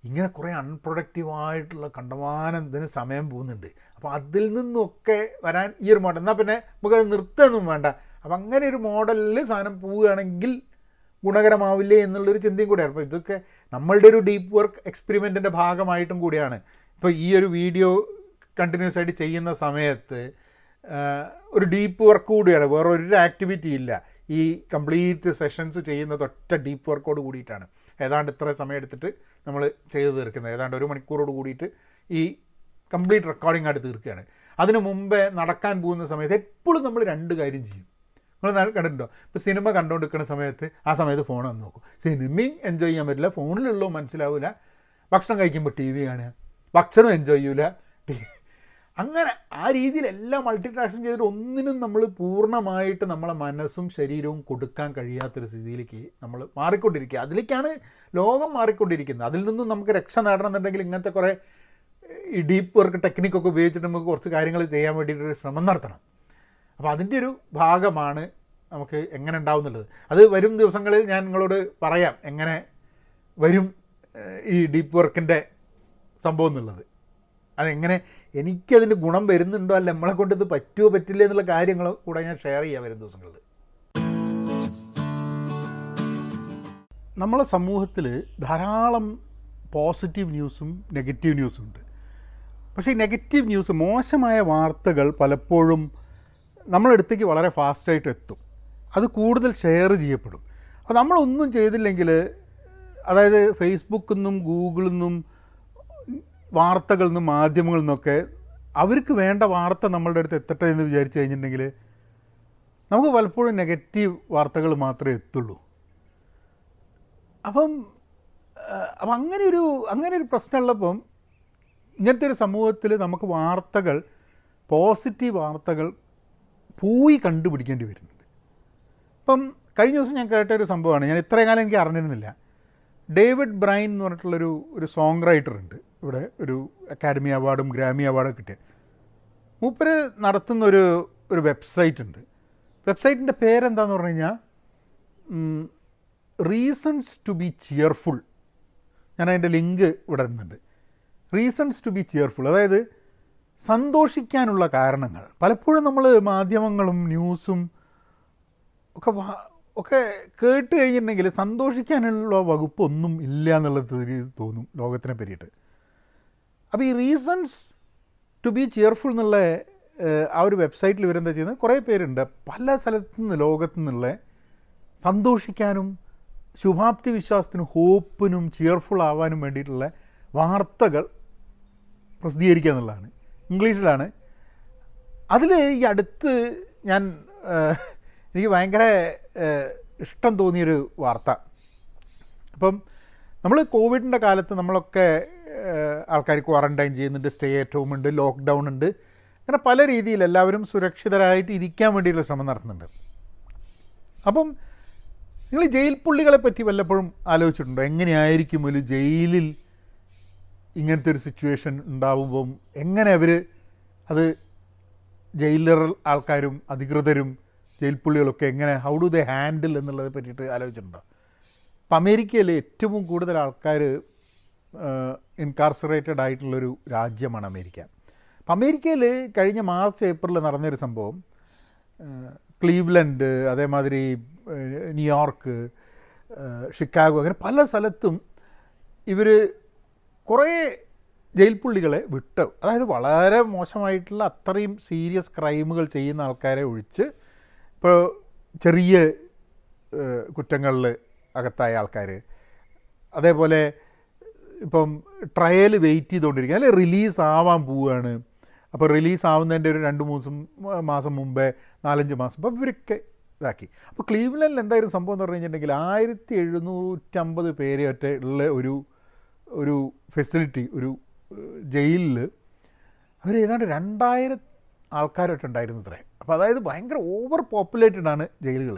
ഇങ്ങനെ കുറേ അൺപ്രൊഡക്റ്റീവായിട്ടുള്ള കണ്ടമാനം ഇതിന് സമയം പോകുന്നുണ്ട്. അപ്പോൾ അതിൽ നിന്നൊക്കെ വരാൻ ഈ ഒരു മോഡൽ എന്നാൽ പിന്നെ നമുക്കത് നിർത്തുകയൊന്നും വേണ്ട. അപ്പം അങ്ങനെ ഒരു മോഡലിൽ സാധനം പോവുകയാണെങ്കിൽ ഗുണകരമാവില്ലേ എന്നുള്ളൊരു ചിന്തയും കൂടിയാണ് അപ്പോൾ ഇതൊക്കെ നമ്മളുടെ ഒരു ഡീപ്പ് വർക്ക് എക്സ്പെരിമെന്റിന്റെ ഭാഗമായിട്ടും കൂടിയാണ്. ഇപ്പോൾ ഈ ഒരു വീഡിയോ കണ്ടിന്യൂസ് ആയിട്ട് ചെയ്യുന്ന സമയത്ത് ഒരു ഡീപ്പ് വർക്ക് കൂടിയാണ്. വേറെ ഒരു ആക്ടിവിറ്റി ഇല്ല. ഈ കംപ്ലീറ്റ് സെഷൻസ് ചെയ്യുന്നത് ഒറ്റ ഡീപ്പ് വർക്കോട് കൂടിയിട്ടാണ്. ഏതാണ്ട് ഇത്ര സമയം എടുത്തിട്ട് നമ്മൾ ചെയ്ത് തീർക്കുന്നത്. ഏതാണ്ട് ഒരു മണിക്കൂറോട് കൂടിയിട്ട് ഈ കംപ്ലീറ്റ് റെക്കോർഡിംഗ് ആയിട്ട് തീർക്കുകയാണ്. അതിന് മുമ്പേ നടക്കാൻ പോകുന്ന സമയത്ത് എപ്പോഴും നമ്മൾ രണ്ട് കാര്യം ചെയ്യും. നിങ്ങൾ കണ്ടിട്ടുണ്ടോ? ഇപ്പോൾ സിനിമ കണ്ടുകൊണ്ടിരിക്കുന്ന സമയത്ത് ആ സമയത്ത് ഫോൺ വന്ന് നോക്കും. സിനിമയും എൻജോയ് ചെയ്യാൻ പറ്റില്ല. ഫോണിലുള്ളൂ മനസ്സിലാവില്ല ഭക്ഷണം കഴിക്കുമ്പോൾ ടി വി കാണുക. ഭക്ഷണം എൻജോയ് ചെയ്യൂല. അങ്ങനെ ആ രീതിയിൽ എല്ലാം മൾട്ടി ടാസ്കിങ് ചെയ്തിട്ട് ഒന്നിനും നമ്മൾ പൂർണമായിട്ട് നമ്മളെ മനസ്സും ശരീരവും കൊടുക്കാൻ കഴിയാത്തൊരു സ്ഥിതിയിലേക്ക് നമ്മൾ മാറിക്കൊണ്ടിരിക്കുക. അതിലേക്കാണ് ലോകം മാറിക്കൊണ്ടിരിക്കുന്നത്. അതിൽ നിന്നും നമുക്ക് രക്ഷ നേടണമെന്നുണ്ടെങ്കിൽ ഇങ്ങനത്തെ കുറേ ഡീപ്പ് വർക്ക് ടെക്നിക്കൊക്കെ ഉപയോഗിച്ചിട്ട് നമുക്ക് കുറച്ച് കാര്യങ്ങൾ ചെയ്യാൻ വേണ്ടിയിട്ടൊരു ശ്രമം നടത്തണം. അപ്പോൾ അതിന്റെ ഒരു ഭാഗമാണ് നമുക്ക് എങ്ങനെ ഉണ്ടാവും എന്നുള്ളത് അത് വരും ദിവസങ്ങളിൽ ഞാൻ നിങ്ങളോട് പറയാം എങ്ങനെ വരും ഈ ഡീപ്പ് വർക്കിന്റെ സംഭവം എന്നുള്ളത്. അതെങ്ങനെ എനിക്കതിന്റെ ഗുണം വരുന്നുണ്ടോ അല്ല നമ്മളെ കൊണ്ട് ഇത് പറ്റുമോ പറ്റില്ല എന്നുള്ള കാര്യങ്ങൾ കൂടെ ഞാൻ ഷെയർ ചെയ്യാം വരും ദിവസങ്ങളിൽ. നമ്മളെ സമൂഹത്തിൽ ധാരാളം പോസിറ്റീവ് ന്യൂസും നെഗറ്റീവ് ന്യൂസും ഉണ്ട്. പക്ഷേ ഈ നെഗറ്റീവ് ന്യൂസ് മോശമായ വാർത്തകൾ പലപ്പോഴും നമ്മളടുത്തേക്ക് വളരെ ഫാസ്റ്റായിട്ട് എത്തും. അത് കൂടുതൽ ഷെയർ ചെയ്യപ്പെടും. അപ്പോൾ നമ്മളൊന്നും ചെയ്തില്ലെങ്കിൽ അതായത് ഫേസ്ബുക്കിൽ നിന്നും ഗൂഗിളിൽ നിന്നും വാർത്തകളിൽ നിന്നും മാധ്യമങ്ങളിൽ നിന്നൊക്കെ അവർക്ക് വേണ്ട വാർത്ത നമ്മളുടെ അടുത്ത് എത്തട്ടെ എന്ന് വിചാരിച്ചു കഴിഞ്ഞിട്ടുണ്ടെങ്കിൽ നമുക്ക് പലപ്പോഴും നെഗറ്റീവ് വാർത്തകൾ മാത്രമേ എത്തുള്ളൂ. അപ്പം അപ്പം അങ്ങനെ ഒരു അങ്ങനെ ഒരു പ്രശ്നമുള്ളപ്പം ഇങ്ങനത്തെ ഒരു സമൂഹത്തിൽ നമുക്ക് വാർത്തകൾ പോസിറ്റീവ് വാർത്തകൾ പോയി കണ്ടുപിടിക്കേണ്ടി വരുന്നുണ്ട്. ഇപ്പം കഴിഞ്ഞ ദിവസം ഞാൻ കേട്ട ഒരു സംഭവമാണ്. ഞാൻ ഇത്രയും കാലം എനിക്ക് അറിഞ്ഞിരുന്നില്ല. ഡേവിഡ് ബ്രൈൻ എന്ന് പറഞ്ഞിട്ടുള്ളൊരു ഒരു സോങ് റൈറ്റർ ഉണ്ട്. ഇവിടെ ഒരു അക്കാഡമി അവാർഡും ഗ്രാമി അവാർഡും കിട്ടിയത്. മൂപ്പര് നടത്തുന്ന ഒരു ഒരു വെബ്സൈറ്റ് ഉണ്ട്. വെബ്സൈറ്റിന്റെ പേരെന്താന്ന് പറഞ്ഞു കഴിഞ്ഞാൽ റീസൺസ് ടു ബി ചിയർഫുൾ ഞാൻ അതിന്റെ ലിങ്ക് ഇവിടെ ഇടുന്നുണ്ട്. റീസൺസ് ടു ബി ചിയർഫുൾ അതായത് സന്തോഷിക്കാനുള്ള കാരണങ്ങൾ. പലപ്പോഴും നമ്മൾ മാധ്യമങ്ങളും ന്യൂസും ഒക്കെ ഒക്കെ കേട്ട് കഴിഞ്ഞിട്ടുണ്ടെങ്കിൽ സന്തോഷിക്കാനുള്ള വകുപ്പൊന്നും ഇല്ല എന്നുള്ളത് തോന്നും ലോകത്തിനെ പറ്റിയിട്ട് അപ്പോൾ ഈ റീസൺസ് ടു ബി ചിയർഫുൾ എന്നുള്ള ആ ഒരു വെബ്സൈറ്റിൽ ഇവരെന്താ ചെയ്യുന്നത്? കുറേ പേരുണ്ട്. പല സ്ഥലത്തു നിന്ന് ലോകത്തു നിന്നുള്ള സന്തോഷിക്കാനും ശുഭാപ്തി വിശ്വാസത്തിനും ഹോപ്പിനും ചിയർഫുൾ ആവാനും വേണ്ടിയിട്ടുള്ള വാർത്തകൾ പ്രസിദ്ധീകരിക്കുക എന്നുള്ളതാണ്. ഇംഗ്ലീഷിലാണ്. അതിൽ ഈ അടുത്ത് ഞാൻ എനിക്ക് ഭയങ്കര ഇഷ്ടം തോന്നിയൊരു വാർത്ത. അപ്പം നമ്മൾ കോവിഡിന്റെ കാലത്ത് നമ്മളൊക്കെ ആൾക്കാർ ക്വാറന്റൈൻ ചെയ്യുന്നുണ്ട് സ്റ്റേ അറ്റ് ഹോം ഉണ്ട് ലോക്ക്ഡൗൺ ഉണ്ട്. അങ്ങനെ പല രീതിയിൽ എല്ലാവരും സുരക്ഷിതരായിട്ട് ഇരിക്കാൻ വേണ്ടിയിട്ടുള്ള ശ്രമം നടത്തുന്നുണ്ട്. അപ്പം നിങ്ങൾ ജയിൽ പുള്ളികളെ പറ്റി വല്ലപ്പോഴും ആലോചിച്ചിട്ടുണ്ടോ? എങ്ങനെയായിരിക്കും ഒരു ജയിലിൽ ഇങ്ങനത്തെ ഒരു സിറ്റുവേഷൻ ഉണ്ടാവുമ്പം എങ്ങനെ അവർ അത് ജയിലർ ആൾക്കാരും അധികൃതരും ജയിൽ പുള്ളികളൊക്കെ എങ്ങനെ ഹൗ ഡു ദേ ഹാൻഡിൽ എന്നുള്ളതെ പറ്റിയിട്ട് ആലോചിച്ചിട്ടുണ്ടോ? അപ്പം അമേരിക്കയിൽ ഏറ്റവും കൂടുതൽ ആൾക്കാർ ഇൻകാർസറേറ്റഡ് ആയിട്ടുള്ളൊരു രാജ്യമാണ് അമേരിക്ക. അപ്പം അമേരിക്കയിൽ കഴിഞ്ഞ മാർച്ച് ഏപ്രിൽ നടന്നൊരു സംഭവം. ക്ലീവ്ലൻഡ് അതേമാതിരി ന്യൂയോർക്ക് ഷിക്കാഗോ അങ്ങനെ പല സ്ഥലത്തും ഇവർ കുറേ ജയിൽ പുള്ളികളെ വിട്ട്. അതായത് വളരെ മോശമായിട്ടുള്ള അത്രയും സീരിയസ് ക്രൈമുകൾ ചെയ്യുന്ന ആൾക്കാരെ ഒഴിച്ച് ഇപ്പോൾ ചെറിയ കുറ്റങ്ങളിൽ അകത്തായ ആൾക്കാർ അതേപോലെ ഇപ്പം ട്രയൽ വെയിറ്റ് ചെയ്തുകൊണ്ടിരിക്കുക അല്ലെങ്കിൽ റിലീസ് ആവാൻ പോവുകയാണ്. അപ്പോൾ റിലീസ് ആവുന്നതിന്റെ ഒരു രണ്ട് മൂന്ന് മാസം മുമ്പേ നാലഞ്ച് മാസം അപ്പോൾ ഇവരൊക്കെ ഇതാക്കി. അപ്പോൾ ക്ലീവ്ലൻഡിൽ എന്തായാലും സംഭവം എന്ന് പറഞ്ഞു കഴിഞ്ഞിട്ടുണ്ടെങ്കിൽ ആയിരത്തി എഴുന്നൂറ്റമ്പത് പേരെ ഒറ്റ ഉള്ള ഒരു ഒരു ഫെസിലിറ്റി ഒരു ജയിലിൽ അവർ ഏതാണ്ട് രണ്ടായിരം ആൾക്കാരൊക്കെ ഉണ്ടായിരുന്നു അത്രേ അപ്പോൾ അതായത് ഭയങ്കര ഓവർ പോപ്പുലേറ്റഡ് ആണ് ജയിലുകൾ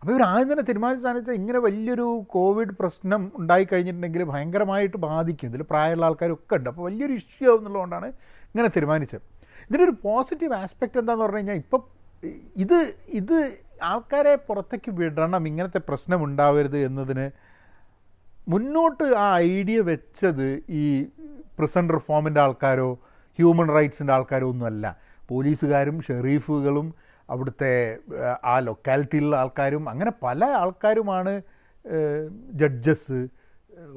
അപ്പോൾ ഇവർ ആദ്യം തന്നെ തീരുമാനിച്ചാന്ന് വെച്ചാൽ ഇങ്ങനെ വലിയൊരു കോവിഡ് പ്രശ്നം ഉണ്ടായി കഴിഞ്ഞിട്ടുണ്ടെങ്കിൽ ഭയങ്കരമായിട്ട് ബാധിക്കും. ഇതിൽ പ്രായമുള്ള ആൾക്കാരൊക്കെ ഉണ്ട്. അപ്പോൾ വലിയൊരു ഇഷ്യൂ ആവും എന്നുള്ളതുകൊണ്ടാണ് ഇങ്ങനെ തീരുമാനിച്ചത്. ഇതിന്റെ ഒരു പോസിറ്റീവ് ആസ്പെക്റ്റ് എന്താണെന്ന് പറഞ്ഞു കഴിഞ്ഞാൽ ഇപ്പം ഇത് ഇത് ആൾക്കാരെ പുറത്തേക്ക് വിടണം ഇങ്ങനത്തെ പ്രശ്നം ഉണ്ടാവരുത് എന്നതിന് മുന്നോട്ട് ആ ഐഡിയ വെച്ചത് ഈ പ്രിസൺ റിഫോമിന്റെ ആൾക്കാരോ ഹ്യൂമൻ റൈറ്റ്സിന്റെ ആൾക്കാരോ ഒന്നുമല്ല. പോലീസുകാരും ഷെറീഫുകളും അവിടുത്തെ ആ ലൊക്കാലിറ്റിയിലുള്ള ആൾക്കാരും അങ്ങനെ പല ആൾക്കാരുമാണ് ജഡ്ജസ്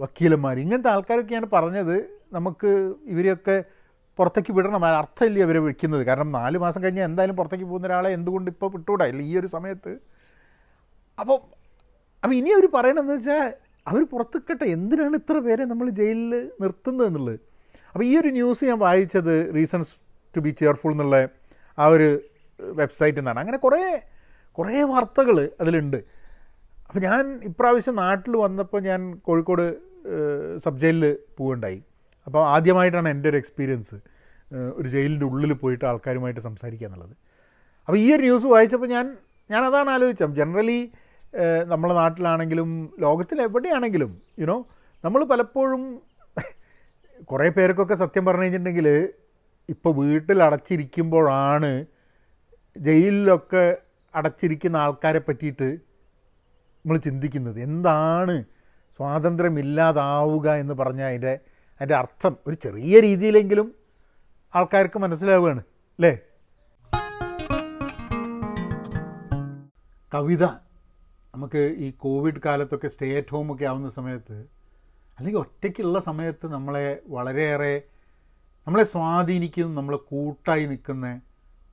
വക്കീലന്മാർ ഇങ്ങനത്തെ ആൾക്കാരൊക്കെയാണ് പറഞ്ഞത്. നമുക്ക് ഇവരെയൊക്കെ പുറത്തേക്ക് വിടണം. അർത്ഥമില്ല ഇവരെ വെക്കുന്നത്. കാരണം നാല് മാസം കഴിഞ്ഞാൽ എന്തായാലും പുറത്തേക്ക് പോകുന്ന ഒരാളെ എന്തുകൊണ്ട് ഇപ്പോൾ വിട്ടുകൂടാ ഇല്ല ഈ ഒരു സമയത്ത്. അപ്പോൾ അപ്പോൾ ഇനി അവർ പറയണമെന്ന് വെച്ചാൽ അവർ പുറത്തിക്കട്ടെ. എന്തിനാണ് ഇത്ര പേരെ നമ്മൾ ജയിലിൽ നിർത്തുന്നത് എന്നുള്ളത്? അപ്പോൾ ഈ ഒരു ന്യൂസ് ഞാൻ വായിച്ചത് റീസൺസ് ടു ബി ചെയർഫുൾ എന്നുള്ള ആ ഒരു വെബ്സൈറ്റിൽ നിന്നാണ്. അങ്ങനെ കുറേ കുറേ വാർത്തകൾ അതിലുണ്ട്. അപ്പോൾ ഞാൻ ഇപ്രാവശ്യം നാട്ടിൽ വന്നപ്പോൾ ഞാൻ കോഴിക്കോട് സബ് ജയിലിൽ പോവുകയുണ്ടായി. അപ്പോൾ ആദ്യമായിട്ടാണ് എന്റെ ഒരു എക്സ്പീരിയൻസ് ഒരു ജയിലിന്റെ ഉള്ളിൽ പോയിട്ട് ആൾക്കാരുമായിട്ട് സംസാരിക്കുക എന്നുള്ളത്. അപ്പോൾ ഈ ഒരു ന്യൂസ് വായിച്ചപ്പോൾ ഞാൻ ഞാൻ അതാണ് ആലോചിച്ചത്. ജനറലി നമ്മളെ നാട്ടിലാണെങ്കിലും ലോകത്തിൽ എവിടെയാണെങ്കിലും യുനോ നമ്മൾ പലപ്പോഴും കുറേ പേർക്കൊക്കെ സത്യം പറഞ്ഞു കഴിഞ്ഞിട്ടുണ്ടെങ്കിൽ ഇപ്പോൾ വീട്ടിൽ അടച്ചിരിക്കുമ്പോഴാണ് ജയിലിലൊക്കെ അടച്ചിരിക്കുന്ന ആൾക്കാരെ പറ്റിയിട്ട് നമ്മൾ ചിന്തിക്കുന്നത് എന്താണ് സ്വാതന്ത്ര്യമില്ലാതാവുക എന്ന് പറഞ്ഞാൽ അതിന്റെ അതിന്റെ അർത്ഥം ഒരു ചെറിയ രീതിയിലെങ്കിലും ആൾക്കാർക്ക് മനസ്സിലാവുകയാണ് അല്ലേ? കവിത നമുക്ക് ഈ കോവിഡ് കാലത്തൊക്കെ സ്റ്റേ അറ്റ് ഹോമൊക്കെ ആവുന്ന സമയത്ത് അല്ലെങ്കിൽ ഒറ്റയ്ക്കുള്ള സമയത്ത് നമ്മളെ വളരെയേറെ നമ്മളെ സ്വാധീനിക്കുന്ന നമ്മളെ കൂട്ടായി നിൽക്കുന്ന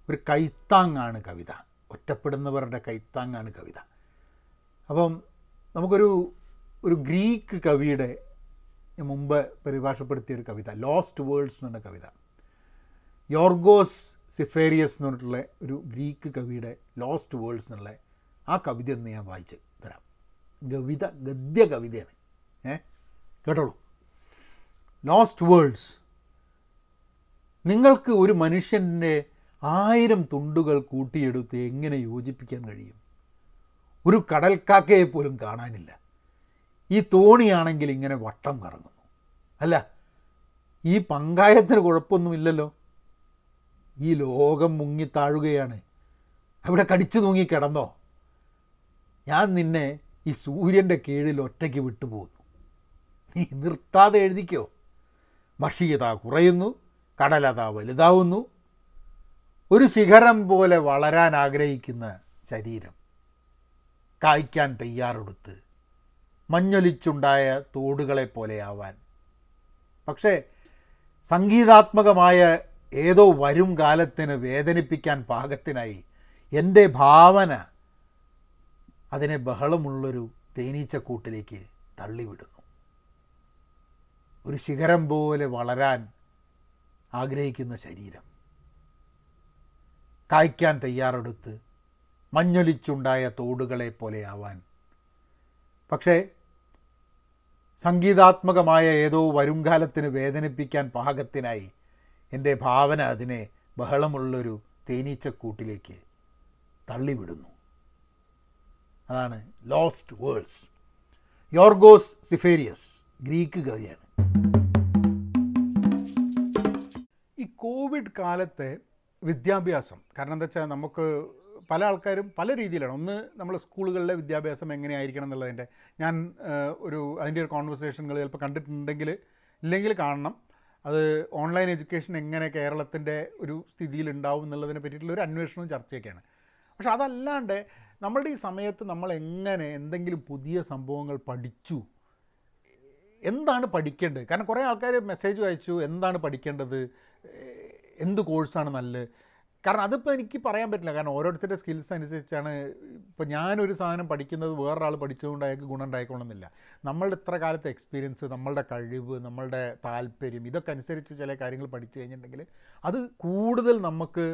ഒരു കൈത്താങ്ങാണ് കവിത. ഒറ്റപ്പെടുന്നവരുടെ കൈത്താങ്ങാണ് കവിത. അപ്പം നമുക്കൊരു ഒരു ഗ്രീക്ക് കവിയുടെ മുമ്പ് പരിഭാഷപ്പെടുത്തിയ ഒരു കവിത ലോസ്റ്റ് വേൾഡ്സ് എന്ന് പറഞ്ഞ കവിത. യോർഗോസ് സിഫേരിയസ് എന്ന് പറഞ്ഞിട്ടുള്ള ഒരു ഗ്രീക്ക് കവിയുടെ ലോസ്റ്റ് വേൾഡ്സ് എന്നുള്ള ആ കവിത ഒന്ന് ഞാൻ വായിച്ച് തരാം. കവിത ഗദ്യ കവിതയാണ്. ഏ? കേട്ടോളൂ. ലോസ്റ്റ് വേൾഡ്സ് നിങ്ങൾക്ക് ഒരു മനുഷ്യന്റെ ആയിരം തുണ്ടുകൾ കൂട്ടിയെടുത്ത് എങ്ങനെ യോജിപ്പിക്കാൻ കഴിയും? ഒരു കടൽക്കാക്കയെ പോലും കാണാനില്ല. ഈ തോണിയാണെങ്കിൽ ഇങ്ങനെ വട്ടം കറങ്ങുന്നു. അല്ല ഈ പങ്കായത്തിന് കുഴപ്പമൊന്നുമില്ലല്ലോ. ഈ ലോകം മുങ്ങി താഴുകയാണ്. അവിടെ കടിച്ചു തൂങ്ങി കിടന്നോ? ഞാൻ നിന്നെ ഈ സൂര്യന്റെ കീഴിൽ ഒറ്റയ്ക്ക് വിട്ടുപോകുന്നു. നീ നിർത്താതെ എഴുതിക്കോ? മഷിയതാ കുറയുന്നു കടലതാ വലുതാവുന്നു. ഒരു ശിഖരം പോലെ വളരാൻ ആഗ്രഹിക്കുന്ന ശരീരം. കായ്ക്കാൻ തയ്യാറെടുത്ത് മഞ്ഞൊലിച്ചുണ്ടായ തോടുകളെ പോലെയാവാൻ പക്ഷേ സംഗീതാത്മകമായ ഏതോ വരും കാലത്തിന് വേദനിപ്പിക്കാൻ പാകത്തിനായി എന്റെ ഭാവന അതിനെ ബഹളമുള്ളൊരു തേനീച്ചക്കൂട്ടിലേക്ക് തള്ളിവിടുന്നു. ഒരു ശിഖരം പോലെ വളരാൻ ആഗ്രഹിക്കുന്ന ശരീരം. കായ്ക്കാൻ തയ്യാറെടുത്ത് മഞ്ഞൊലിച്ചുണ്ടായ തോടുകളെ പോലെയാവാൻ. പക്ഷേ സംഗീതാത്മകമായ ഏതോ വരുംകാലത്തിന് വേദനിപ്പിക്കാൻ പാകത്തിനായി എന്റെ ഭാവന അതിനെ ബഹളമുള്ളൊരു തേനീച്ചക്കൂട്ടിലേക്ക് തള്ളിവിടുന്നു. അതാണ് lost worlds Yorgos Seferis Greek കവിയാണ്. ഈ കോവിഡ് കാലത്തെ വിദ്യാഭ്യാസം. കാരണം എന്താ വെച്ചാൽ നമുക്ക് പല ആൾക്കാരും പല രീതിയിലാണ്. ഒന്ന് നമ്മൾ സ്കൂളുകളിലെ വിദ്യാഭ്യാസം എങ്ങനെയായിരിക്കണം എന്നുള്ളതിന്റെ ഞാൻ ഒരു അതിന്റെ ഒരു കോൺവെർസേഷനുകൾ ചിലപ്പോൾ കണ്ടിട്ടുണ്ടെങ്കിൽ ഇല്ലെങ്കിൽ കാണണം. അത് ഓൺലൈൻ എഡ്യൂക്കേഷൻ എങ്ങനെ കേരളത്തിന്റെ ഒരു സ്ഥിതിയിൽ ഉണ്ടാവും എന്നുള്ളതിനെ പറ്റിയിട്ടുള്ള ഒരു അന്വേഷണവും ചർച്ചയൊക്കെയാണ്. പക്ഷെ അതല്ലാണ്ട് നമ്മളുടെ ഈ സമയത്ത് നമ്മൾ എങ്ങനെ എന്തെങ്കിലും പുതിയ സംഭവങ്ങൾ പഠിച്ചു? എന്താണ് പഠിക്കേണ്ടത്? കാരണം കുറേ ആൾക്കാർ മെസ്സേജ് അയച്ചു എന്താണ് പഠിക്കേണ്ടത്? എന്ത് കോഴ്സാണ് നല്ലത്? കാരണം അതിപ്പോൾ എനിക്ക് പറയാൻ പറ്റില്ല. കാരണം ഓരോരുത്തരുടെ സ്കിൽസ് അനുസരിച്ചാണ് ഇപ്പോൾ ഞാനൊരു സാധനം പഠിക്കുന്നത് വേറൊരാൾ പഠിച്ചതുകൊണ്ട് അയാൾക്ക് ഗുണം ഉണ്ടായിക്കൊള്ളുന്നില്ല. നമ്മളുടെ ഇത്ര കാലത്തെ എക്സ്പീരിയൻസ് നമ്മളുടെ കഴിവ് നമ്മളുടെ താല്പര്യം ഇതൊക്കെ അനുസരിച്ച് ചില കാര്യങ്ങൾ പഠിച്ചു കഴിഞ്ഞിട്ടുണ്ടെങ്കിൽ അത് കൂടുതൽ നമുക്ക്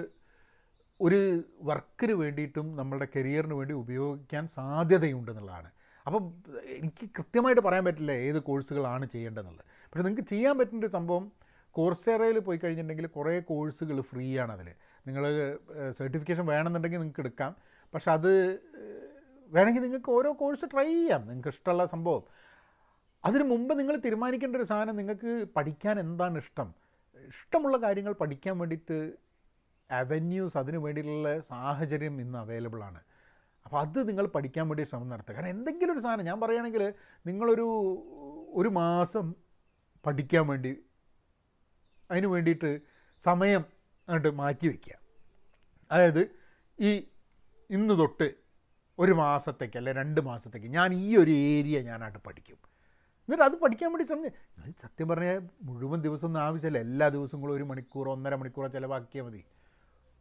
ഒരു വർക്കിന് വേണ്ടിയിട്ടും നമ്മളുടെ കരിയറിന് വേണ്ടി ഉപയോഗിക്കാൻ സാധ്യതയുണ്ടെന്നുള്ളതാണ് അപ്പം എനിക്ക് കൃത്യമായിട്ട് പറയാൻ പറ്റില്ല ഏത് കോഴ്സുകളാണ് ചെയ്യേണ്ടതെന്നുള്ളത്. പക്ഷേ നിങ്ങൾക്ക് ചെയ്യാൻ പറ്റുന്ന ഒരു സംഭവം കോഴ്സേറയിൽ പോയി കഴിഞ്ഞിട്ടുണ്ടെങ്കിൽ കുറേ കോഴ്സുകൾ ഫ്രീ ആണ് അതിൽ നിങ്ങൾ സർട്ടിഫിക്കേഷൻ വേണമെന്നുണ്ടെങ്കിൽ നിങ്ങൾക്ക് എടുക്കാം. പക്ഷെ അത് വേണമെങ്കിൽ നിങ്ങൾക്ക് ഓരോ കോഴ്സ് ട്രൈ ചെയ്യാം. നിങ്ങൾക്ക് ഇഷ്ടമുള്ള സംഭവം. അതിന് മുമ്പ് നിങ്ങൾ തീരുമാനിക്കേണ്ട ഒരു സാധനം നിങ്ങൾക്ക് പഠിക്കാൻ എന്താണ് ഇഷ്ടം? ഇഷ്ടമുള്ള കാര്യങ്ങൾ പഠിക്കാൻ വേണ്ടിയിട്ട് അവന്യൂസ് അതിന് വേണ്ടിയിട്ടുള്ള സാഹചര്യം ഇന്ന് അവൈലബിൾ ആണ്. അപ്പോൾ അത് നിങ്ങൾ പഠിക്കാൻ വേണ്ടി ശ്രമം നടത്തുക. കാരണം എന്തെങ്കിലും ഒരു സാധനം ഞാൻ പറയുകയാണെങ്കിൽ നിങ്ങളൊരു ഒരു മാസം പഠിക്കാൻ വേണ്ടി അതിന് വേണ്ടിയിട്ട് സമയം അങ്ങോട്ട് മാറ്റി വയ്ക്കുക. അതായത് ഈ ഇന്ന് തൊട്ട് ഒരു മാസത്തേക്ക് അല്ലെ രണ്ട് മാസത്തേക്ക് ഞാൻ ഈ ഒരു ഏരിയ ഞാനായിട്ട് പഠിക്കും. എന്നിട്ട് അത് പഠിക്കാൻ വേണ്ടി ശ്രമിച്ചു നിങ്ങൾ സത്യം പറഞ്ഞാൽ മുഴുവൻ ദിവസം ഒന്നും ആവശ്യമില്ല. എല്ലാ ദിവസങ്ങളും ഒരു മണിക്കൂറോ ഒന്നര മണിക്കൂറോ ചിലവാക്കിയാൽ മതി.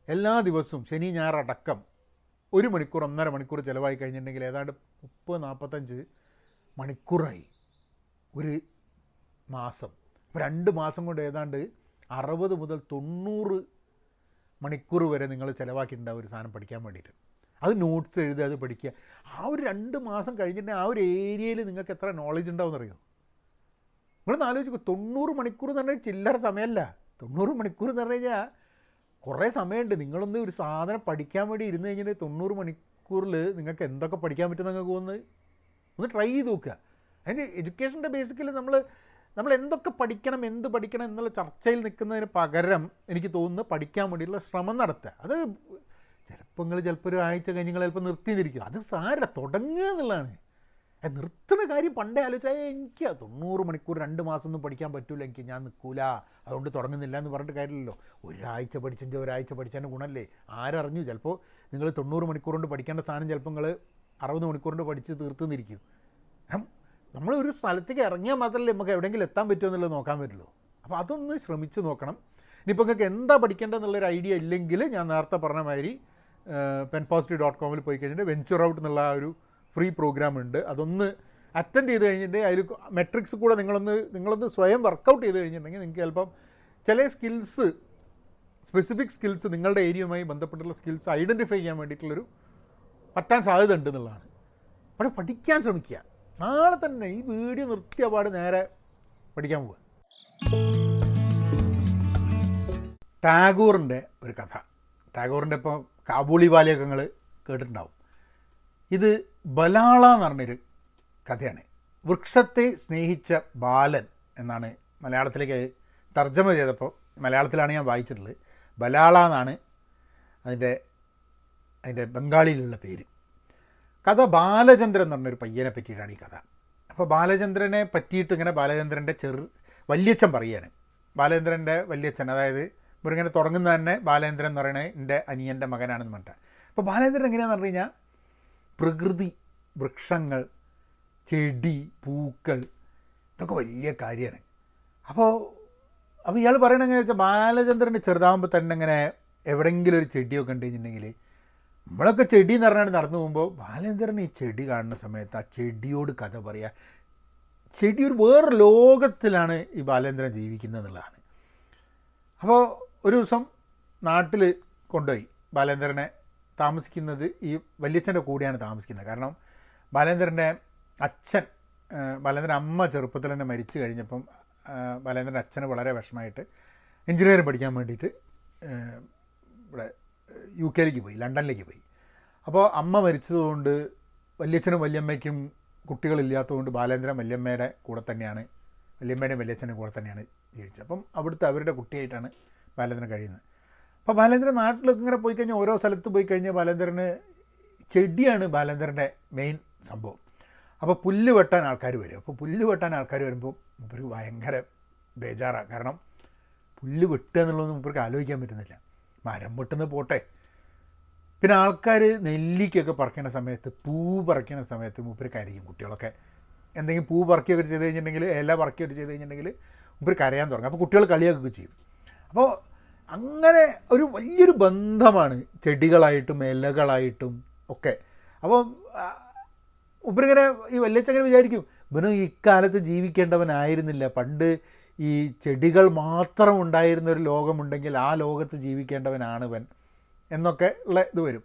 എല്ലാ ദിവസവും ശനി ഞായറടക്കം ഒരു മണിക്കൂർ ഒന്നര മണിക്കൂർ ചിലവായി കഴിഞ്ഞിട്ടുണ്ടെങ്കിൽ ഏതാണ്ട് മുപ്പത് നാൽപ്പത്തഞ്ച് മണിക്കൂറായി ഒരു മാസം അപ്പോൾ രണ്ട് മാസം കൊണ്ട് ഏതാണ്ട് അറുപത് മുതൽ തൊണ്ണൂറ് മണിക്കൂർ വരെ നിങ്ങൾ ചിലവാക്കിയിട്ടുണ്ടാവും ഒരു സാധനം പഠിക്കാൻ വേണ്ടിയിട്ട്. അത് നോട്ട്സ് എഴുതുക അത് പഠിക്കുക. ആ ഒരു രണ്ട് മാസം കഴിഞ്ഞിട്ടുണ്ടെങ്കിൽ ആ ഒരു ഏരിയയിൽ നിങ്ങൾക്ക് എത്ര നോളജ് ഉണ്ടാവും അറിയോ നിങ്ങളൊന്ന് ആലോചിക്കും തൊണ്ണൂറ് മണിക്കൂർ എന്ന് പറഞ്ഞാൽ ചില്ലറ സമയമല്ല. തൊണ്ണൂറ് മണിക്കൂർ എന്ന് പറഞ്ഞു കഴിഞ്ഞാൽ കുറേ സമയമുണ്ട്. നിങ്ങളൊന്ന് ഒരു സാധനം പഠിക്കാൻ വേണ്ടി ഇരുന്ന് കഴിഞ്ഞാൽ തൊണ്ണൂറ് മണിക്കൂറിൽ നിങ്ങൾക്ക് എന്തൊക്കെ പഠിക്കാൻ പറ്റും നിങ്ങൾക്ക് ഒന്ന് ഒന്ന് ട്രൈ ചെയ്ത് നോക്കുക. അതിന് എഡ്യൂക്കേഷന്റെ ബേസിക്കലി നമ്മൾ നമ്മൾ എന്തൊക്കെ പഠിക്കണം എന്ത് പഠിക്കണം എന്നുള്ള ചർച്ചയിൽ നിൽക്കുന്നതിന് പകരം എനിക്ക് തോന്നുന്നു പഠിക്കാൻ വേണ്ടിയിട്ടുള്ള ശ്രമം നടത്തുക. അത് ചിലപ്പോൾ നിങ്ങൾ ചിലപ്പോൾ ഒരു ആഴ്ച കഴിഞ്ഞ് നിങ്ങൾ ചിലപ്പോൾ നിർത്തിയിരിക്കും. അത് സാര തുടങ്ങുക എന്നുള്ളതാണ്. നിർത്തുന്ന കാര്യം പണ്ടേ ആലോചിച്ചാൽ എനിക്ക് തൊണ്ണൂറ് മണിക്കൂർ രണ്ട് മാസം ഒന്നും പഠിക്കാൻ പറ്റൂല എനിക്ക് ഞാൻ നിൽക്കൂല. അതുകൊണ്ട് തുടങ്ങുന്നില്ല എന്ന് പറഞ്ഞിട്ട് കാര്യമില്ലല്ലോ. ഒരാഴ്ച പഠിച്ചതിന്റെ ഒരാഴ്ച പഠിച്ചതിന്റെ ഗുണമല്ലേ? ആരറിഞ്ഞു? ചിലപ്പോൾ നിങ്ങൾ തൊണ്ണൂറ് മണിക്കൂർ കൊണ്ട് പഠിക്കേണ്ട സാധനം ചിലപ്പോൾ നിങ്ങൾ അറുപത് മണിക്കൂർ കൊണ്ട് പഠിച്ച് തീർത്തുന്നിരിക്കും. നമ്മൾ ഒരു സ്ഥലത്തേക്ക് ഇറങ്ങിയാൽ മാത്രമല്ലേ നമുക്ക് എവിടെയെങ്കിലും എത്താൻ പറ്റുമോ എന്നുള്ളത് നോക്കാൻ പറ്റുള്ളൂ. അപ്പോൾ അതൊന്ന് ശ്രമിച്ച് നോക്കണം. ഇനിയിപ്പോൾ നിങ്ങൾക്ക് എന്താ പഠിക്കേണ്ടതെന്നുള്ളൊരു ഐഡിയ ഇല്ലെങ്കിൽ ഞാൻ നേരത്തെ പറഞ്ഞ മാതിരി പെൻ പോസിറ്റീവ് ഡോട്ട് കോമിൽ പോയി കഴിഞ്ഞിട്ട് വെഞ്ചർ ഔട്ട് എന്നുള്ള ആ ഒരു ഫ്രീ പ്രോഗ്രാം ഉണ്ട്. അതൊന്ന് അറ്റൻഡ് ചെയ്ത് കഴിഞ്ഞിട്ട് അതിൽ മെട്രിക്സ് കൂടെ നിങ്ങളൊന്ന് നിങ്ങളൊന്ന് സ്വയം വർക്കൗട്ട് ചെയ്ത് കഴിഞ്ഞിട്ടുണ്ടെങ്കിൽ നിങ്ങൾക്ക് ചിലപ്പം ചില സ്കിൽസ് സ്പെസിഫിക് സ്കിൽസ് നിങ്ങളുടെ ഏരിയയുമായി ബന്ധപ്പെട്ടിട്ടുള്ള സ്കിൽസ് ഐഡന്റിഫൈ ചെയ്യാൻ വേണ്ടിയിട്ടുള്ളൊരു പറ്റാൻ സാധ്യത ഉണ്ട് എന്നുള്ളതാണ്. പക്ഷേ പഠിക്കാൻ ശ്രമിക്കുക. നാളെ തന്നെ ഈ വീഡിയോ നിർത്തിയ പാട് നേരെ പഠിക്കാൻ പോവുക ടാഗോറിന്റെ ഒരു കഥ. ടാഗോറിന്റെ ഇപ്പോൾ കാബൂളി വാലിയൊക്കെ നിങ്ങൾ കേട്ടിട്ടുണ്ടാവും. ഇത് ബലാള എന്ന് പറഞ്ഞൊരു കഥയാണ്. വൃക്ഷത്തെ സ്നേഹിച്ച ബാലൻ എന്നാണ് മലയാളത്തിലേക്ക് തർജമ ചെയ്തപ്പോൾ മലയാളത്തിലാണ് ഞാൻ വായിച്ചിട്ടുള്ളത്. ബലാള എന്നാണ് അതിന്റെ അതിന്റെ ബംഗാളിയിലുള്ള പേര്. കഥ ബാലചന്ദ്രൻ എന്ന് പറഞ്ഞൊരു പയ്യനെ പറ്റിയിട്ടാണ് ഈ കഥ. അപ്പോൾ ബാലചന്ദ്രനെ പറ്റിയിട്ട് ഇങ്ങനെ ബാലചന്ദ്രന്റെ ചെറു വല്യച്ഛൻ പറയുകയാണ് ബാലചന്ദ്രന്റെ വല്യച്ഛൻ അതായത് ഇവരിങ്ങനെ തുടങ്ങുന്ന തന്നെ ബാലേന്ദ്രൻ എന്ന് പറയുന്നത് എന്റെ അനിയന്റെ മകനാണെന്ന് പറഞ്ഞിട്ട്. അപ്പോൾ ബാലേന്ദ്രൻ എങ്ങനെയാണെന്ന് പറഞ്ഞു കഴിഞ്ഞാൽ പ്രകൃതി വൃക്ഷങ്ങൾ ചെടി പൂക്കൾ ഇതൊക്കെ വലിയ കാര്യമാണ്. അപ്പോൾ അപ്പോൾ ഇയാൾ പറയണത് എങ്ങനെയാ വെച്ചാൽ ബാലചന്ദ്രന്റെ ചെറുതാകുമ്പോൾ തന്നെ ഇങ്ങനെ എവിടെയെങ്കിലും ഒരു ചെടിയൊക്കെ ഉണ്ട് കഴിഞ്ഞിട്ടുണ്ടെങ്കിൽ നമ്മളൊക്കെ ചെടി എന്ന് പറഞ്ഞാൽ നടന്നു പോകുമ്പോൾ ബാലേന്ദ്രൻ ഈ ചെടി കാണുന്ന സമയത്ത് ആ ചെടിയോട് കഥ പറയുക ചെടി ഒരു വേറെ ലോകത്തിലാണ് ഈ ബാലേന്ദ്രൻ ജീവിക്കുന്നത് എന്നുള്ളതാണ്. അപ്പോൾ ഒരു ദിവസം നാട്ടിൽ കൊണ്ടുപോയി ബാലേന്ദ്രനെ താമസിക്കുന്നത് ഈ വല്യച്ഛന്റെ കൂടെയാണ് താമസിക്കുന്നത്. കാരണം ബാലേന്ദ്രന്റെ അച്ഛൻ ബാലേന്ദ്രൻ അമ്മ ചെറുപ്പത്തിൽ തന്നെ മരിച്ചു കഴിഞ്ഞപ്പം ബാലേന്ദ്രന്റെ അച്ഛന് വളരെ വിഷമമായിട്ട് എഞ്ചിനീയറിംഗ് പഠിക്കാൻ വേണ്ടിയിട്ട് ഇവിടെ യു കെയിലേക്ക് പോയി ലണ്ടനിലേക്ക് പോയി. അപ്പോൾ അമ്മ മരിച്ചതുകൊണ്ട് വല്യച്ഛനും വല്യമ്മയ്ക്കും കുട്ടികളില്ലാത്തതുകൊണ്ട് ബാലേന്ദ്രൻ വല്യമ്മയുടെ കൂടെ തന്നെയാണ് വല്യമ്മയുടെയും വല്യച്ഛന്റെ കൂടെ തന്നെയാണ് ജീവിച്ചത്. അപ്പം അവിടുത്തെ അവരുടെ കുട്ടിയായിട്ടാണ് ബാലേന്ദ്രൻ കഴിയുന്നത്. അപ്പോൾ ബാലേന്ദ്രൻ നാട്ടിലൊക്കെ ഇങ്ങനെ പോയി കഴിഞ്ഞാൽ ഓരോ സ്ഥലത്ത് പോയി കഴിഞ്ഞാൽ ബാലേന്ദ്രന് ചെടിയാണ് ബാലേന്ദ്രന്റെ മെയിൻ സംഭവം. അപ്പോൾ പുല്ല് വെട്ടാൻ ആൾക്കാർ വരും. അപ്പോൾ പുല്ല് വെട്ടാൻ ആൾക്കാർ വരുമ്പോൾ മൂപ്പർക്ക് ഭയങ്കര ബേജാറാണ് കാരണം പുല്ല് വെട്ടുക എന്നുള്ളതൊന്നും മൂപ്പർക്ക് ആലോചിക്കാൻ പറ്റുന്നില്ല. മരം വെട്ടുന്നത് പോട്ടെ. പിന്നെ ആൾക്കാർ നെല്ലിക്കൊക്കെ പറിക്കണ സമയത്ത് പൂ പറിക്കണ സമയത്ത് മൂപ്പര് കരയും കുട്ടികളൊക്കെ. എന്തെങ്കിലും പൂ പറിക്കുകയൊക്കെ ചെയ്ത് കഴിഞ്ഞിട്ടുണ്ടെങ്കിൽ ഇല പറിക്കുകയൊക്കെ ചെയ്ത് കഴിഞ്ഞിട്ടുണ്ടെങ്കിൽ മൂപ്പര് കരയാൻ തുടങ്ങും. അപ്പോൾ കുട്ടികൾ കളിയൊക്കെ ചെയ്യും. അപ്പോൾ അങ്ങനെ ഒരു വലിയൊരു ബന്ധമാണ് ചെടികളായിട്ടും ഇലകളായിട്ടും ഒക്കെ. അപ്പോൾ ഉപരിങ്ങനെ ഈ വല്യച്ചങ്ങനെ വിചാരിക്കും ഇവനും ഇക്കാലത്ത് ജീവിക്കേണ്ടവനായിരുന്നില്ല. പണ്ട് ഈ ചെടികൾ മാത്രം ഉണ്ടായിരുന്ന ഒരു ലോകമുണ്ടെങ്കിൽ ആ ലോകത്ത് ജീവിക്കേണ്ടവനാണ് ഇവൻ എന്നൊക്കെ ഉള്ള ഇത് വരും.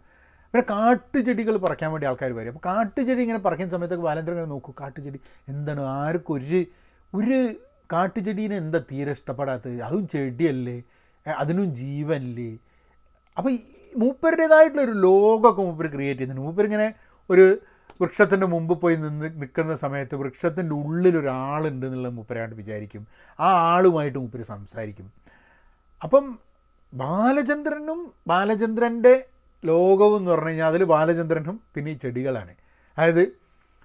പിന്നെ കാട്ടുചെടികൾ പറിക്കാൻ വേണ്ടി ആൾക്കാർ വരും. അപ്പോൾ കാട്ടുചെടി ഇങ്ങനെ പറിക്കുന്ന സമയത്തൊക്കെ ബാലേന്ദ്രൻ ഇങ്ങനെ നോക്കും കാട്ടുചെടി എന്താണ്? ആർക്കും ഒരു ഒരു കാട്ടുചെടീനെ എന്താ തീരെ ഇഷ്ടപ്പെടാത്തത്? അതും ചെടിയല്ലേ? അതിനും ജീവനല്ലേ? അപ്പോൾ മൂപ്പരുടേതായിട്ടുള്ളൊരു ലോകമൊക്കെ മൂപ്പർ ക്രിയേറ്റ് ചെയ്യുന്നുണ്ട്. മൂപ്പരിങ്ങനെ ഒരു വൃക്ഷത്തിന്റെ മുമ്പ് പോയി നിന്ന് നിൽക്കുന്ന സമയത്ത് വൃക്ഷത്തിന്റെ ഉള്ളിൽ ഒരാളുണ്ട് എന്നുള്ളത് മുപ്പരായിട്ട് വിചാരിക്കും. ആ ആളുമായിട്ട് മുപ്പര് സംസാരിക്കും. അപ്പം ബാലചന്ദ്രനും ബാലചന്ദ്രന്റെ ലോകവും എന്ന് പറഞ്ഞു കഴിഞ്ഞാൽ അതിൽ ബാലചന്ദ്രനും പിന്നെ ഈ ചെടികളാണ്. അതായത്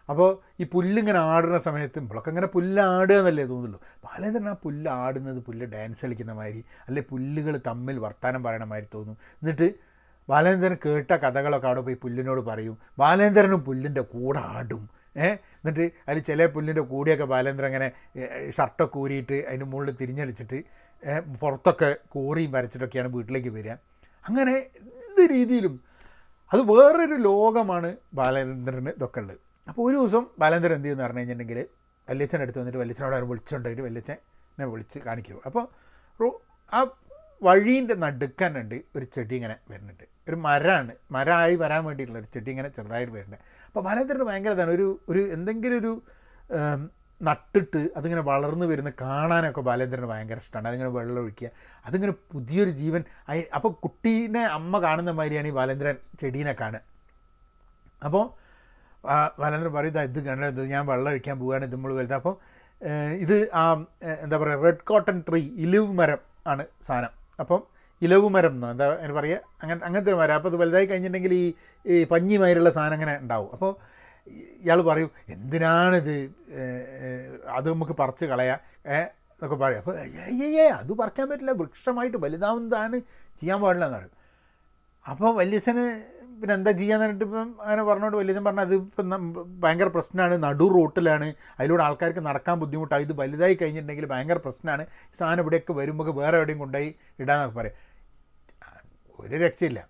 അപ്പോൾ ഈ പുല്ലിങ്ങനെ ആടുന്ന സമയത്ത് നമ്മളൊക്കെ ഇങ്ങനെ പുല്ലാടുക എന്നല്ലേ തോന്നുള്ളൂ ബാലചന്ദ്രൻ ആ പുല്ല് ആടുന്നത് പുല്ല് ഡാൻസ് കളിക്കുന്ന മാതിരി അല്ലെ പുല്ലുകൾ തമ്മിൽ വർത്തമാനം പറയണ മാതിരി തോന്നും. എന്നിട്ട് ബാലേന്ദ്രൻ കേട്ട കഥകളൊക്കെ അവിടെ പോയി പുല്ലിനോട് പറയും. ബാലേന്ദ്രനും പുല്ലിന്റെ കൂടെ ആടും. ഏഹ് എന്നിട്ട് അതിൽ ചില പുല്ലിന്റെ കൂടിയൊക്കെ ബാലേന്ദ്രൻ അങ്ങനെ ഷർട്ടൊക്കെ ഊരിയിട്ട് അതിന്റെ മുകളിൽ തിരിഞ്ഞടിച്ചിട്ട് പുറത്തൊക്കെ കോറിയും വരച്ചിട്ടൊക്കെയാണ് വീട്ടിലേക്ക് വരിക. അങ്ങനെ എന്ത് രീതിയിലും അത് വേറൊരു ലോകമാണ് ബാലേന്ദ്രന് ഇതൊക്കെ ഉള്ളത്. അപ്പോൾ ഒരു ദിവസം ബാലേന്ദ്രൻ എന്ത് ചെയ്യുമെന്ന് പറഞ്ഞു കഴിഞ്ഞിട്ടുണ്ടെങ്കിൽ വല്യച്ഛന്റെ അടുത്ത് വന്നിട്ട് വല്യച്ഛനോട് വിളിച്ചുകൊണ്ടിട്ട് വല്യച്ഛനെ വിളിച്ച് കാണിക്കും. അപ്പോൾ ആ വഴീന്റെ നടുക്കാനുണ്ട് ഒരു ചെടി ഇങ്ങനെ വരുന്നുണ്ട്. ഒരു മരമാണ് മരമായി വരാൻ വേണ്ടിയിട്ടുള്ള ഒരു ചെടി ഇങ്ങനെ ചെറുതായിട്ട് വരുന്നുണ്ട്. അപ്പോൾ ബാലേന്ദ്രന് ഭയങ്കര ഇതാണ്. ഒരു ഒരു എന്തെങ്കിലും ഒരു നട്ടിട്ട് അതിങ്ങനെ വളർന്നു വരുന്ന കാണാനൊക്കെ ബാലേന്ദ്രന് ഭയങ്കര ഇഷ്ടമാണ്. അതിങ്ങനെ വെള്ളം ഒഴിക്കുക. അതിങ്ങനെ പുതിയൊരു ജീവൻ. അപ്പോൾ കുട്ടീനെ അമ്മ കാണുന്ന മാതിരിയാണ് ഈ ബാലേന്ദ്രൻ ചെടീനെ കാണുക. അപ്പോൾ ബാലേന്ദ്രൻ പറയും "ദാ ഇത് കണ്ടത് ഞാൻ വെള്ളം ഒഴിക്കാൻ പോവുകയാണ്. ഇത് നമ്മൾ വലുത്. അപ്പോൾ ഇത് ആ എന്താ പറയുക റെഡ് കോട്ടൺ ട്രീ ഇലിവ് മരം ആണ് സാധനം. അപ്പം ഇലവുമരം എന്നോ എന്താ അതിന് പറയുക? അങ്ങനെ അങ്ങനത്തെ ഒരു മരം. അപ്പോൾ അത് വലുതായി കഴിഞ്ഞിട്ടുണ്ടെങ്കിൽ ഈ ഈ പഞ്ഞിമാരുള്ള സാധനം അങ്ങനെ ഉണ്ടാവും. അപ്പോൾ ഇയാൾ പറയും എന്തിനാണിത്? അത് നമുക്ക് പറിച്ച് കളയാം. എന്നൊക്കെ പറയും. അപ്പോൾ അയ്യേ അത് പറിക്കാൻ പറ്റില്ല. വൃക്ഷമായിട്ട് വലുതാവുന്നതാണ് ചെയ്യാൻ പാടില്ല എന്ന് പറയും. അപ്പോൾ വല്യച്ഛന് പിന്നെ എന്താ ചെയ്യാന്ന് പറഞ്ഞിട്ട് ഇപ്പം അങ്ങനെ പറഞ്ഞോണ്ട് വലിയ പറഞ്ഞാൽ അത് ഇപ്പം ഭയങ്കര പ്രശ്നമാണ് നടു റോട്ടിലാണ്. അതിലൂടെ ആൾക്കാർക്ക് നടക്കാൻ ബുദ്ധിമുട്ടാണ് ഇത് വലുതായി കഴിഞ്ഞിട്ടുണ്ടെങ്കിൽ ഭയങ്കര പ്രശ്നമാണ് സാധനം ഇവിടെയൊക്കെ വരുമ്പോൾ വേറെ എവിടെയും കൊണ്ടുപോയി ഇടാന്നൊക്കെ പറയും. ഒരു രക്ഷയില്ല.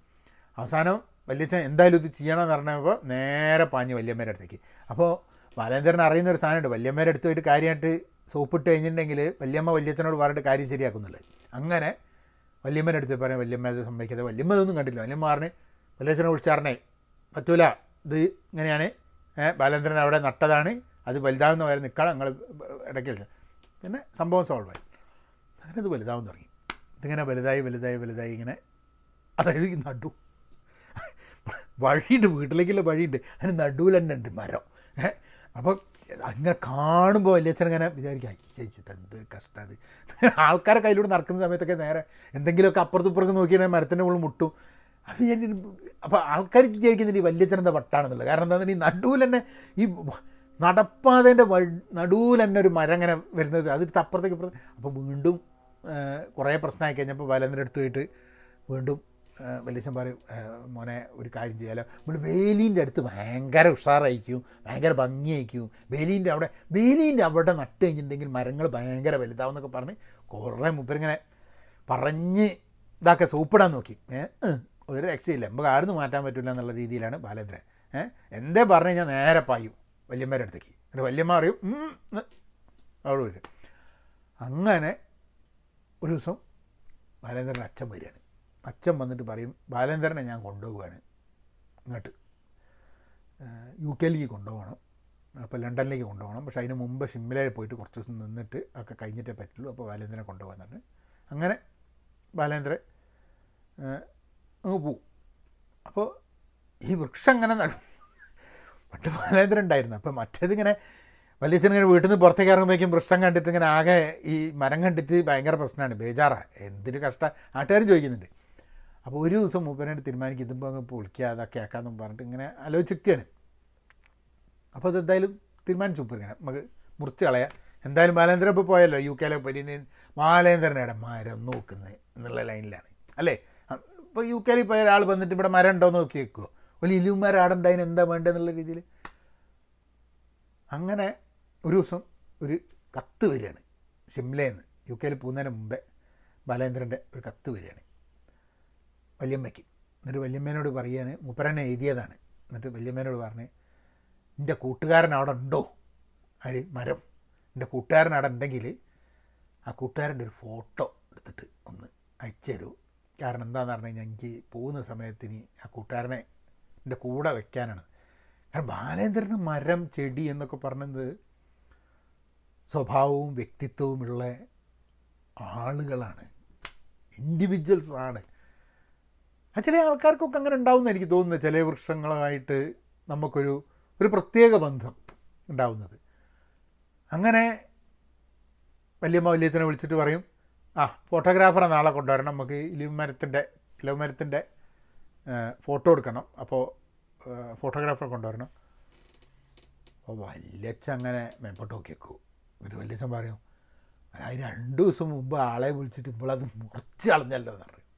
അവസാനം വല്യച്ഛൻ എന്തായാലും ഇത് ചെയ്യണമെന്ന് പറഞ്ഞപ്പോൾ നേരെ പാഞ്ഞ് വല്യമ്മേന്റെ അടുത്തേക്ക്. അപ്പോൾ ബാലേന്ദ്രൻ അറിയുന്ന ഒരു സാധനമുണ്ട്. വല്യമ്മേന്റെ അടുത്ത് പോയിട്ട് കാര്യമായിട്ട് സോപ്പിട്ട് കഴിഞ്ഞിട്ടുണ്ടെങ്കിൽ വല്യമ്മ വല്യച്ഛനോട് പറഞ്ഞിട്ട് കാര്യം ശരിയാക്കുന്നുള്ളത്. അങ്ങനെ വല്യമ്മേന്റെ അടുത്ത് പറയാം വല്യമ്മ അത് സംഭവിക്കാതെ വല്യമ്മ ഇതൊന്നും കണ്ടില്ല. വല്യമ്മ പറഞ്ഞ് വല്യച്ഛനെ വിളിച്ചാറിനെ പറ്റൂല. ഇത് ഇങ്ങനെയാണ്. ബാലേന്ദ്രൻ അവിടെ നട്ടതാണ്. അത് വലുതാവുന്ന വരെ നിൽക്കണം. നിങ്ങൾ ഇടയ്ക്ക് പിന്നെ സംഭവം സോൾവ് ആയി. അങ്ങനെ ഇത് വലുതാവും തുടങ്ങി. ഇതിങ്ങനെ വലുതായി വലുതായി വലുതായി ഇങ്ങനെ. അതായത് നടു. വഴിയുണ്ട്. വീട്ടിലേക്കുള്ള വഴിയുണ്ട്. അതിന് നടുവിൽ തന്നെ ഉണ്ട് മരം. അപ്പോൾ അങ്ങനെ കാണുമ്പോൾ വലിയച്ഛൻ ഇങ്ങനെ വിചാരിക്കും അയ്യച്ചിട്ട് എന്തൊരു കഷ്ടം അത് ആൾക്കാരെ കയ്യിലൂടെ നടക്കുന്ന സമയത്തൊക്കെ നേരെ എന്തെങ്കിലുമൊക്കെ അപ്പുറത്തും ഇപ്പുറത്ത് നോക്കിയാൽ മരത്തിന്റെ മുകളിൽ മുട്ടും. അപ്പോൾ ഞാൻ അപ്പോൾ ആൾക്കാർ വിചാരിക്കുന്നുണ്ട് ഈ വല്യച്ഛനെന്താ വട്ടാണെന്നുള്ളത്. കാരണം എന്താ ഈ നടുവിൽ തന്നെ ഈ നടപ്പാതേന്റെ നടുവിൽ തന്നെ ഒരു മരം ഇങ്ങനെ വരുന്നത്. അതിൽ അപ്പുറത്തേക്ക് ഇപ്പുറത്ത് അപ്പോൾ വീണ്ടും കുറേ പ്രശ്നമായി കഴിഞ്ഞപ്പോൾ വലന്നിന്റെ അടുത്ത് പോയിട്ട് വീണ്ടും വല്യച്ഛൻ പറയും "ഏ, മോനെ ഒരു കാര്യം ചെയ്യാലോ. നമ്മൾ വേലീന്റെ അടുത്ത് ഭയങ്കര ഉഷാറായിരിക്കും ഭയങ്കര ഭംഗിയായിരിക്കും. വേലീന്റെ അവിടെ വേലീന്റെ അവിടെ നട്ട് കഴിഞ്ഞിട്ടുണ്ടെങ്കിൽ മരങ്ങൾ ഭയങ്കര വലുതാവും എന്നൊക്കെ പറഞ്ഞ് കുറേ മുപ്പരിങ്ങനെ പറഞ്ഞ് ഇതാക്കെ സൂപ്പിടാൻ നോക്കി. ഏ ഉം, ഒരു രക്ഷയില്ല. നമുക്ക് ആടുന്ന് മാറ്റാൻ പറ്റില്ല എന്നുള്ള രീതിയിലാണ് ബാലേന്ദ്രൻ. ഏഹ് എന്തേ പറഞ്ഞു കഴിഞ്ഞാൽ നേരെ പായും വല്യമ്മേന്റെ അടുത്തേക്ക്. എന്നിട്ട് വല്യമ്മ അറിയും അവിടെ വരും. അങ്ങനെ ഒരു ദിവസം ബാലേന്ദ്രൻ അച്ഛൻ വരികയാണ്. അച്ഛൻ വന്നിട്ട് പറയും ബാലേന്ദ്രനെ ഞാൻ കൊണ്ടുപോവുകയാണ്. ഇങ്ങോട്ട്. യു കെയിലേക്ക് കൊണ്ടുപോകണം. അപ്പോൾ ലണ്ടനിലേക്ക് കൊണ്ടുപോകണം. പക്ഷേ അതിന് മുമ്പ് ഷിംലയിൽ പോയിട്ട് കുറച്ച് ദിവസം നിന്നിട്ട് ഒക്കെ കഴിഞ്ഞിട്ടേ പറ്റുള്ളൂ. അപ്പോൾ ബാലേന്ദ്രനെ കൊണ്ടുപോകാൻ അങ്ങനെ ബാലേന്ദ്രൻ അങ്ങ് പോവും. അപ്പോൾ ഈ വൃക്ഷം അങ്ങനെ നടും പണ്ട് മാനേന്ദ്രൻ ഉണ്ടായിരുന്നു. അപ്പോൾ മറ്റേതിങ്ങനെ വലിയ ഇങ്ങനെ വീട്ടിൽ നിന്ന് പുറത്തേക്ക് ഇറങ്ങുമ്പോഴേക്കും വൃക്ഷം കണ്ടിട്ട് ഇങ്ങനെ ആകെ ഈ മരം കണ്ടിട്ട് ഭയങ്കര പ്രശ്നമാണ്. ബേജാറാ. എന്തൊരു കഷ്ടം നാട്ടുകാരും ചോദിക്കുന്നുണ്ട്. അപ്പോൾ ഒരു ദിവസം മൂപ്പനായിട്ട് തീരുമാനിക്കും. ഇതിപ്പോൾ അങ്ങ് പൊളിക്കുക അതൊക്കെ ആക്കാമെന്നും പറഞ്ഞിട്ട് ഇങ്ങനെ ആലോചിക്കുകയാണ് അപ്പോൾ അത് എന്തായാലും തീരുമാനിച്ചു ഇപ്പോൾ ഇങ്ങനെ. നമുക്ക് മുറിച്ച് കളയാം. എന്തായാലും ബാലേന്ദ്രൻ ഇപ്പോൾ പോയല്ലോ. യു കെയിലെ പരി ബാലേന്ദ്രനയുടെ മരം നോക്കുന്നത് എന്നുള്ള ലൈനിലാണ് അല്ലേ? ഇപ്പോൾ യു കെയിൽ പോയ ഒരാൾ വന്നിട്ട് ഇവിടെ മരം ഉണ്ടോ എന്ന് നോക്കി വെക്കുമോ ഒരു ഇലിവും മരം ആടെ വേണ്ട എന്താ വേണ്ടതെന്നുള്ള രീതിയിൽ? അങ്ങനെ ഒരു ദിവസം ഒരു കത്ത് വരികയാണ്. ഷിംലയിൽ യു കെയിൽ പോകുന്നതിന് മുമ്പേ ബാലേന്ദ്രന്റെ ഒരു കത്ത് വരികയാണ്. വല്യമ്മയ്ക്ക്. എന്നിട്ട് വല്യമ്മേനോട് പറയുകയാണ് മൂപ്പരനെ എഴുതിയതാണ്. എന്നിട്ട് വല്യമ്മേനോട് പറഞ്ഞ് എന്റെ കൂട്ടുകാരൻ അവിടെ ഉണ്ടോ? ആര് മരം. എന്റെ കൂട്ടുകാരൻ അവിടെ ഉണ്ടെങ്കിൽ ആ കൂട്ടുകാരന്റെ ഒരു ഫോട്ടോ എടുത്തിട്ട് ഒന്ന് അയച്ചു തരൂ കാരണം എന്താണെന്ന് പറഞ്ഞു കഴിഞ്ഞാൽ എനിക്ക് പോകുന്ന സമയത്തിന് ആ കൂട്ടുകാരനെ എന്റെ കൂടെ വെക്കാനാണ്. കാരണം ബാലേന്ദ്രന് മരം ചെടി എന്നൊക്കെ പറഞ്ഞത് സ്വഭാവവും വ്യക്തിത്വവുമുള്ള ആളുകളാണ്. ഇൻഡിവിജ്വൽസ് ആണ്. ആ ചില ആൾക്കാർക്കൊക്കെ അങ്ങനെ ഉണ്ടാവുമെന്ന് എനിക്ക് തോന്നുന്നത്. ചില വൃക്ഷങ്ങളുമായിട്ട് നമുക്കൊരു ഒരു പ്രത്യേക ബന്ധം ഉണ്ടാവുന്നത്. അങ്ങനെ വല്യമ്മ വല്യച്ഛനെ വിളിച്ചിട്ട് പറയും ആ ഫോട്ടോഗ്രാഫറെ നാളെ കൊണ്ടുവരണം. നമുക്ക് ഇലിവ് മരത്തിന്റെ ഇലവ് മരത്തിന്റെ ഫോട്ടോ എടുക്കണം. അപ്പോൾ ഫോട്ടോഗ്രാഫറെ കൊണ്ടുവരണം. അപ്പോൾ വല്യച്ഛൻ അങ്ങനെ മേപ്പോട്ട് നോക്കി വെക്കൂ എന്നിട്ട് വല്യച്ഛൻ പറയും അത് രണ്ട് ദിവസം മുമ്പ് ആളെ വിളിച്ചിട്ട് ഇപ്പോഴത് മുറിച്ച് കളഞ്ഞല്ലോ എന്ന് പറയും.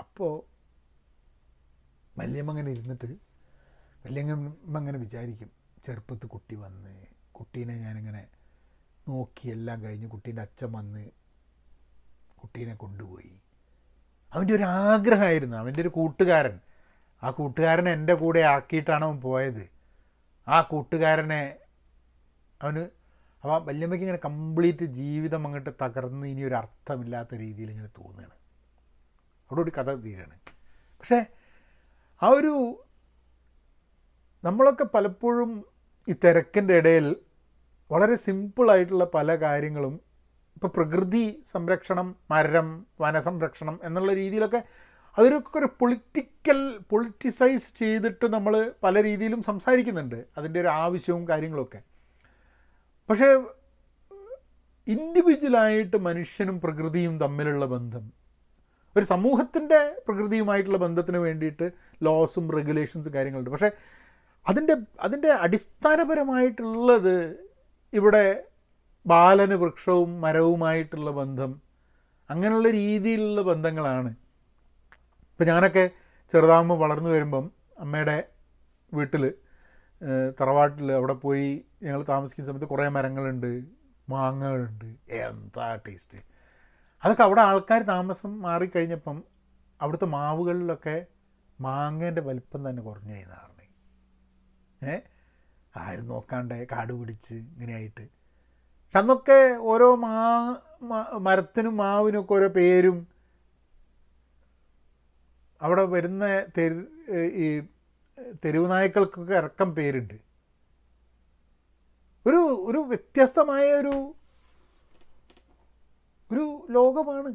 അപ്പോൾ വല്യമ്മ അങ്ങനെ ഇരുന്നിട്ട് വല്യമ്മ അങ്ങനെ വിചാരിക്കും ചെറുപ്പത്ത് കുട്ടി വന്ന് കുട്ടീനെ ഞാനിങ്ങനെ നോക്കി എല്ലാം കഴിഞ്ഞ് കുട്ടീന്റെ അച്ഛൻ വന്ന് കുട്ടീനെ കൊണ്ടുപോയി. അവന്റെ ഒരു ആഗ്രഹമായിരുന്നു. അവന്റെ ഒരു കൂട്ടുകാരൻ. ആ കൂട്ടുകാരനെ എന്റെ കൂടെ ആക്കിയിട്ടാണ് അവൻ പോയത്. ആ കൂട്ടുകാരനെ അവന് അവ വല്യമ്മയ്ക്ക് ഇങ്ങനെ കംപ്ലീറ്റ് ജീവിതം അങ്ങോട്ട് തകർന്ന് ഇനി ഒരു അർത്ഥമില്ലാത്ത രീതിയിൽ ഇങ്ങനെ തോന്നുകയാണ്. അവിടെ ഒരു കഥ തീരാണ്. പക്ഷേ ആ ഒരു നമ്മളൊക്കെ പലപ്പോഴും ഈ തിരക്കിന്റെ ഇടയിൽ വളരെ സിമ്പിളായിട്ടുള്ള പല കാര്യങ്ങളും ഇപ്പോൾ പ്രകൃതി സംരക്ഷണം മരം വനസംരക്ഷണം എന്നുള്ള രീതിയിലൊക്കെ അതിനൊക്കെ ഒരു പൊളിറ്റിക്കൽ പൊളിറ്റിസൈസ് ചെയ്തിട്ട് നമ്മൾ പല രീതിയിലും സംസാരിക്കുന്നുണ്ട് അതിന്റെ ഒരു ആവശ്യവും കാര്യങ്ങളൊക്കെ. പക്ഷേ ഇൻഡിവിജ്വലായിട്ട് മനുഷ്യനും പ്രകൃതിയും തമ്മിലുള്ള ബന്ധം ഒരു സമൂഹത്തിന്റെ പ്രകൃതിയുമായിട്ടുള്ള ബന്ധത്തിന് വേണ്ടിയിട്ട് ലോസും റെഗുലേഷൻസും കാര്യങ്ങളുണ്ട്. പക്ഷേ അതിന്റെ അതിന്റെ അടിസ്ഥാനപരമായിട്ടുള്ളത് ഇവിടെ ബാലന് വൃക്ഷവും മരവുമായിട്ടുള്ള ബന്ധം അങ്ങനെയുള്ള രീതിയിലുള്ള ബന്ധങ്ങളാണ്. ഇപ്പം ഞാനൊക്കെ ചെറുതാകുമ്പോൾ വളർന്നു വരുമ്പം അമ്മയുടെ വീട്ടിൽ തറവാട്ടിൽ അവിടെ പോയി ഞങ്ങൾ താമസിക്കുന്ന സമയത്ത് കുറേ മരങ്ങളുണ്ട് മാങ്ങകളുണ്ട്. എന്താ ടേസ്റ്റ്? അതൊക്കെ അവിടെ ആൾക്കാർ താമസം മാറിക്കഴിഞ്ഞപ്പം അവിടുത്തെ മാവുകളിലൊക്കെ മാങ്ങേന്റെ വലിപ്പം തന്നെ കുറഞ്ഞു എന്നാണ്. ഏ? ആരും നോക്കാണ്ട് കാട് പിടിച്ച് ഇങ്ങനെയായിട്ട്. പക്ഷെ അന്നൊക്കെ ഓരോ മാ മരത്തിനും മാവിനൊക്കെ ഓരോ പേരും അവിടെ വരുന്ന തെരു ഈ തെരുവ് നായ്ക്കൾക്കൊക്കെ ഇറക്കം പേരുണ്ട്. ഒരു ഒരു വ്യത്യസ്തമായ ഒരു ഒരു ലോകമാണ്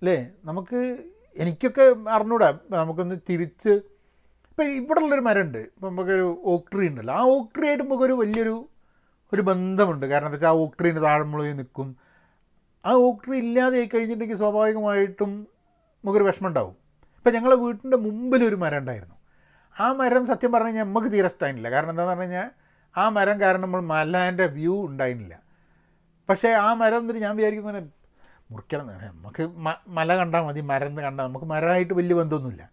അല്ലേ? നമുക്ക് എനിക്കൊക്കെ അറിഞ്ഞൂടാ. നമുക്കൊന്ന് തിരിച്ച് ഇപ്പം ഇവിടെ ഉള്ളൊരു മരമുണ്ട് ഇപ്പം നമുക്കൊരു ഓക്ക് ട്രീ ഉണ്ടല്ലോ. ആ ഓക്ക് ട്രീ ആയിട്ട് നമുക്കൊരു വലിയൊരു ഒരു ബന്ധമുണ്ട്. കാരണം എന്താ വെച്ചാൽ ആ ഓക്ക് ട്രീന്റെ താഴെ നിൽക്കും. ആ ഓക്ക് ട്രീ ഇല്ലാതെ ആയി കഴിഞ്ഞിട്ടുണ്ടെങ്കിൽ സ്വാഭാവികമായിട്ടും നമുക്കൊരു വിഷമം ഉണ്ടാവും ഇപ്പം ഞങ്ങളെ വീട്ടിന്റെ മുമ്പിൽ ഒരു മരം ഉണ്ടായിരുന്നു ആ മരം സത്യം പറഞ്ഞു കഴിഞ്ഞാൽ നമുക്ക് തീരെ ഇഷ്ടമായില്ല കാരണം എന്താണെന്ന് പറഞ്ഞു കഴിഞ്ഞാൽ ആ മരം കാരണം നമ്മൾ മലേന്റെ വ്യൂ ഉണ്ടായിരുന്നില്ല. പക്ഷേ ആ മരം എന്നിട്ട് ഞാൻ വിചാരിക്കും ഇങ്ങനെ മുറിക്കണം നമുക്ക് മല കണ്ടാൽ മതി. മരം കണ്ടാൽ നമുക്ക് മരമായിട്ട് വലിയ ബന്ധമൊന്നുമില്ല.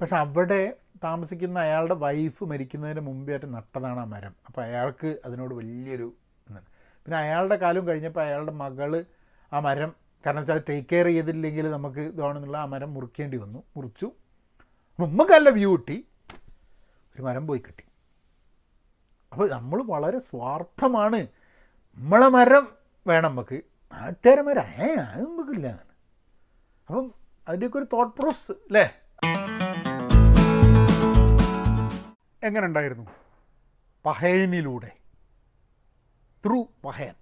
പക്ഷെ അവിടെ താമസിക്കുന്ന അയാളുടെ വൈഫ് മരിക്കുന്നതിന് മുമ്പായിട്ട് നട്ടതാണ് ആ മരം. അപ്പോൾ അയാൾക്ക് അതിനോട് വലിയൊരു ഇതാണ് പിന്നെ അയാളുടെ കാലം കഴിഞ്ഞപ്പോൾ അയാളുടെ മകൾ ആ മരം കാരണം വെച്ചാൽ ടേക്ക് കെയർ ചെയ്തില്ലെങ്കിൽ നമുക്ക് ഇതാണെന്നുള്ള ആ മരം മുറിക്കേണ്ടി വന്നു. മുറിച്ചു. നമുക്കല്ല വ്യൂ കിട്ടി. ഒരു മരം പോയി കിട്ടി. അപ്പോൾ നമ്മൾ വളരെ സ്വാർത്ഥമാണ്. നമ്മളെ മരം വേണം നമുക്ക്. നാട്ടുകാരെ മരം ഏ അത് നമുക്കില്ല അപ്പം അതിന്റെയൊക്കെ ഒരു തോട്ട് പ്രോസസ് അല്ലേ? എങ്ങനെ ഉണ്ടായിരുന്നു പഹേനിലൂടെ. ത്രൂ പഹേൻ.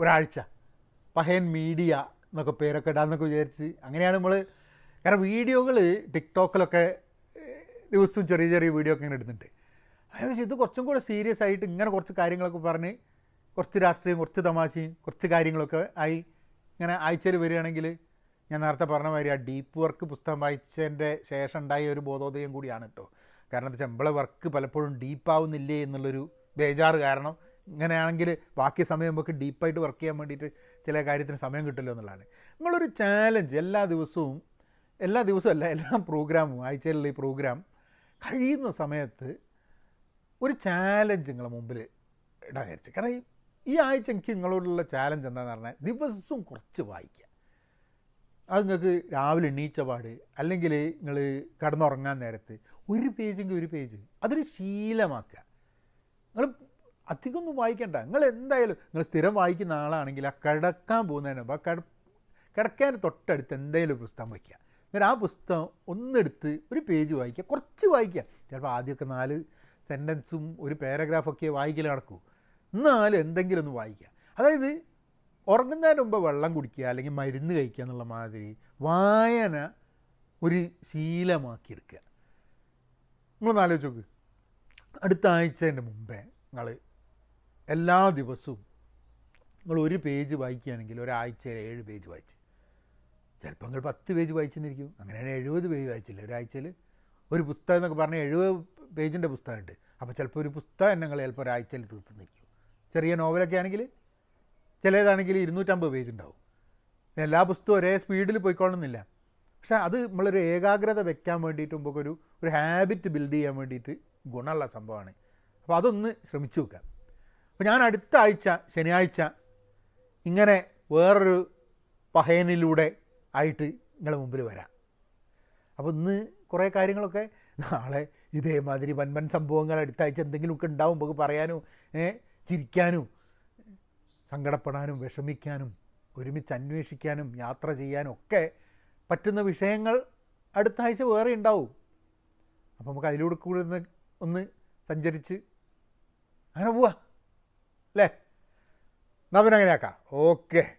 ഒരാഴ്ച. പഹേൻ മീഡിയ എന്നൊക്കെ പേരൊക്കെ ഇടാമെന്നൊക്കെ വിചാരിച്ച് അങ്ങനെയാണ് നമ്മൾ കാരണം വീഡിയോകൾ ടിക്ടോക്കിലൊക്കെ ദിവസവും ചെറിയ ചെറിയ വീഡിയോ ഒക്കെ ഇങ്ങനെ ഇടുന്നുണ്ട്. പക്ഷേ ഇത് കുറച്ചും കൂടെ സീരിയസ് ആയിട്ട് ഇങ്ങനെ കുറച്ച് കാര്യങ്ങളൊക്കെ പറഞ്ഞ് കുറച്ച് രാഷ്ട്രീയം കുറച്ച് തമാശയും കുറച്ച് കാര്യങ്ങളൊക്കെ ആയി ഇങ്ങനെ ആഴ്ചയിൽ വരികയാണെങ്കിൽ ഞാൻ നേരത്തെ പറഞ്ഞ മാതിരി ആ ഡീപ്പ് വർക്ക് പുസ്തകം വായിച്ചതിന്റെ ശേഷം ഉണ്ടായ ഒരു ബോധോദയം കൂടിയാണ് കേട്ടോ കാരണം എന്താ വെച്ചാൽ നമ്മളെ വർക്ക് പലപ്പോഴും ഡീപ്പാവുന്നില്ലേ എന്നുള്ളൊരു ബേജാറ് കാരണം ഇങ്ങനെയാണെങ്കിൽ ബാക്കി സമയം നമുക്ക് ഡീപ്പായിട്ട് വർക്ക് ചെയ്യാൻ വേണ്ടിയിട്ട് ചില കാര്യത്തിന് സമയം കിട്ടില്ലോ എന്നുള്ളതാണ്. നിങ്ങളൊരു ചാലഞ്ച് എല്ലാ ദിവസവും എല്ലാ ദിവസവും അല്ല എല്ലാ പ്രോഗ്രാമും ആഴ്ചയിലുള്ള ഈ പ്രോഗ്രാം കഴിയുന്ന സമയത്ത് ഒരു ചാലഞ്ച് നിങ്ങളെ മുമ്പിൽ ഇടാൻ വിചാരിച്ചു. കാരണം ഈ ആഴ്ച എനിക്ക് നിങ്ങളോടുള്ള ചാലഞ്ച് എന്താണെന്ന് പറഞ്ഞാൽ ദിവസവും കുറച്ച് വായിക്കുക. അത് നിങ്ങൾക്ക് രാവിലെ എണീച്ച പാട് അല്ലെങ്കിൽ നിങ്ങൾ കിടന്നുറങ്ങാൻ നേരത്ത് ഒരു പേജെങ്കിൽ ഒരു പേജ്. അതൊരു ശീലമാക്കുക. നിങ്ങൾ അധികം ഒന്നും വായിക്കണ്ട. നിങ്ങൾ എന്തായാലും നിങ്ങൾ സ്ഥിരം വായിക്കുന്ന ആളാണെങ്കിൽ ആ കിടക്കാൻ പോകുന്നതിന് മുമ്പ് കിട കിടക്കാൻ തൊട്ടടുത്ത് എന്തെങ്കിലും പുസ്തകം വയ്ക്കുക. എന്നിട്ട് ആ പുസ്തകം ഒന്നെടുത്ത് ഒരു പേജ് വായിക്കുക. കുറച്ച് വായിക്കുക. ചിലപ്പോൾ ആദ്യമൊക്കെ നാല് സെന്റൻസും ഒരു പാരഗ്രാഫൊക്കെ വായിക്കൽ നടക്കൂ. എന്നാലും എന്തെങ്കിലും ഒന്ന് വായിക്കുക. അതായത് ഉറങ്ങുന്നതിന് മുമ്പ് വെള്ളം കുടിക്കുക അല്ലെങ്കിൽ മരുന്ന് കഴിക്കുക എന്നുള്ള മാതിരി വായന ഒരു ശീലമാക്കിയെടുക്കുക നിങ്ങളൊന്ന് ആലോചിച്ച് നോക്ക്. അടുത്ത ആഴ്ചേന്റെ മുമ്പേ നിങ്ങൾ എല്ലാ ദിവസവും നിങ്ങൾ ഒരു പേജ് വായിക്കുകയാണെങ്കിൽ ഒരാഴ്ചയിൽ ഏഴ് പേജ് വായിച്ച്. ചിലപ്പോൾ നിങ്ങൾ പത്ത് പേജ് വായിച്ചെന്നിരിക്കും. അങ്ങനെയാണ് എഴുപത് പേജ് വായിച്ചില്ല? ഒരാഴ്ചയിൽ ഒരു പുസ്തകം എന്നൊക്കെ പറഞ്ഞാൽ എഴുപത് പേജിന്റെ പുസ്തകമുണ്ട്. അപ്പോൾ ചിലപ്പോൾ ഒരു പുസ്തകം നിങ്ങൾ ചിലപ്പോൾ ഒരാഴ്ചയിൽ തീർത്തുന്നിരിക്കും ചെറിയ നോവലൊക്കെ ആണെങ്കിൽ ചിലതാണെങ്കിൽ ഇരുന്നൂറ്റമ്പത് പേജ് ഉണ്ടാവും. എല്ലാ പുസ്തകവും ഒരേ സ്പീഡിൽ പോയിക്കൊള്ളുന്നില്ല. പക്ഷേ അത് നമ്മളൊരു ഏകാഗ്രത വെക്കാൻ വേണ്ടിയിട്ട് മുമ്പൊക്കെ ഒരു ഒരു ഹാബിറ്റ് ബിൽഡ് ചെയ്യാൻ വേണ്ടിയിട്ട് ഗുണമുള്ള സംഭവമാണ്. അപ്പോൾ അതൊന്ന് ശ്രമിച്ചു നോക്കാം അപ്പോൾ ഞാൻ അടുത്ത ആഴ്ച ശനിയാഴ്ച ഇങ്ങനെ വേറൊരു പഹയനിലൂടെ ആയിട്ട് നിങ്ങളുടെ മുമ്പിൽ വരാം. അപ്പോൾ ഇന്ന് കുറേ കാര്യങ്ങളൊക്കെ നാളെ ഇതേമാതിരി വൻവൻ സംഭവങ്ങൾ അടുത്ത ആഴ്ച എന്തെങ്കിലുമൊക്കെ ഉണ്ടാവും നമുക്ക് പറയാനും ചിരിക്കാനും സങ്കടപ്പെടാനും വിഷമിക്കാനും ഒരുമിച്ച് അന്വേഷിക്കാനും യാത്ര ചെയ്യാനും ഒക്കെ പറ്റുന്ന വിഷയങ്ങൾ അടുത്ത ആഴ്ച വേറെ ഉണ്ടാവും. അപ്പോൾ നമുക്ക് അതിലൂടെ കൂടെ ഒന്ന് ഒന്ന് സഞ്ചരിച്ച് അങ്ങനെ പോവാ. അല്ലേ? എന്നാൽ പിന്നെ ഓക്കെ.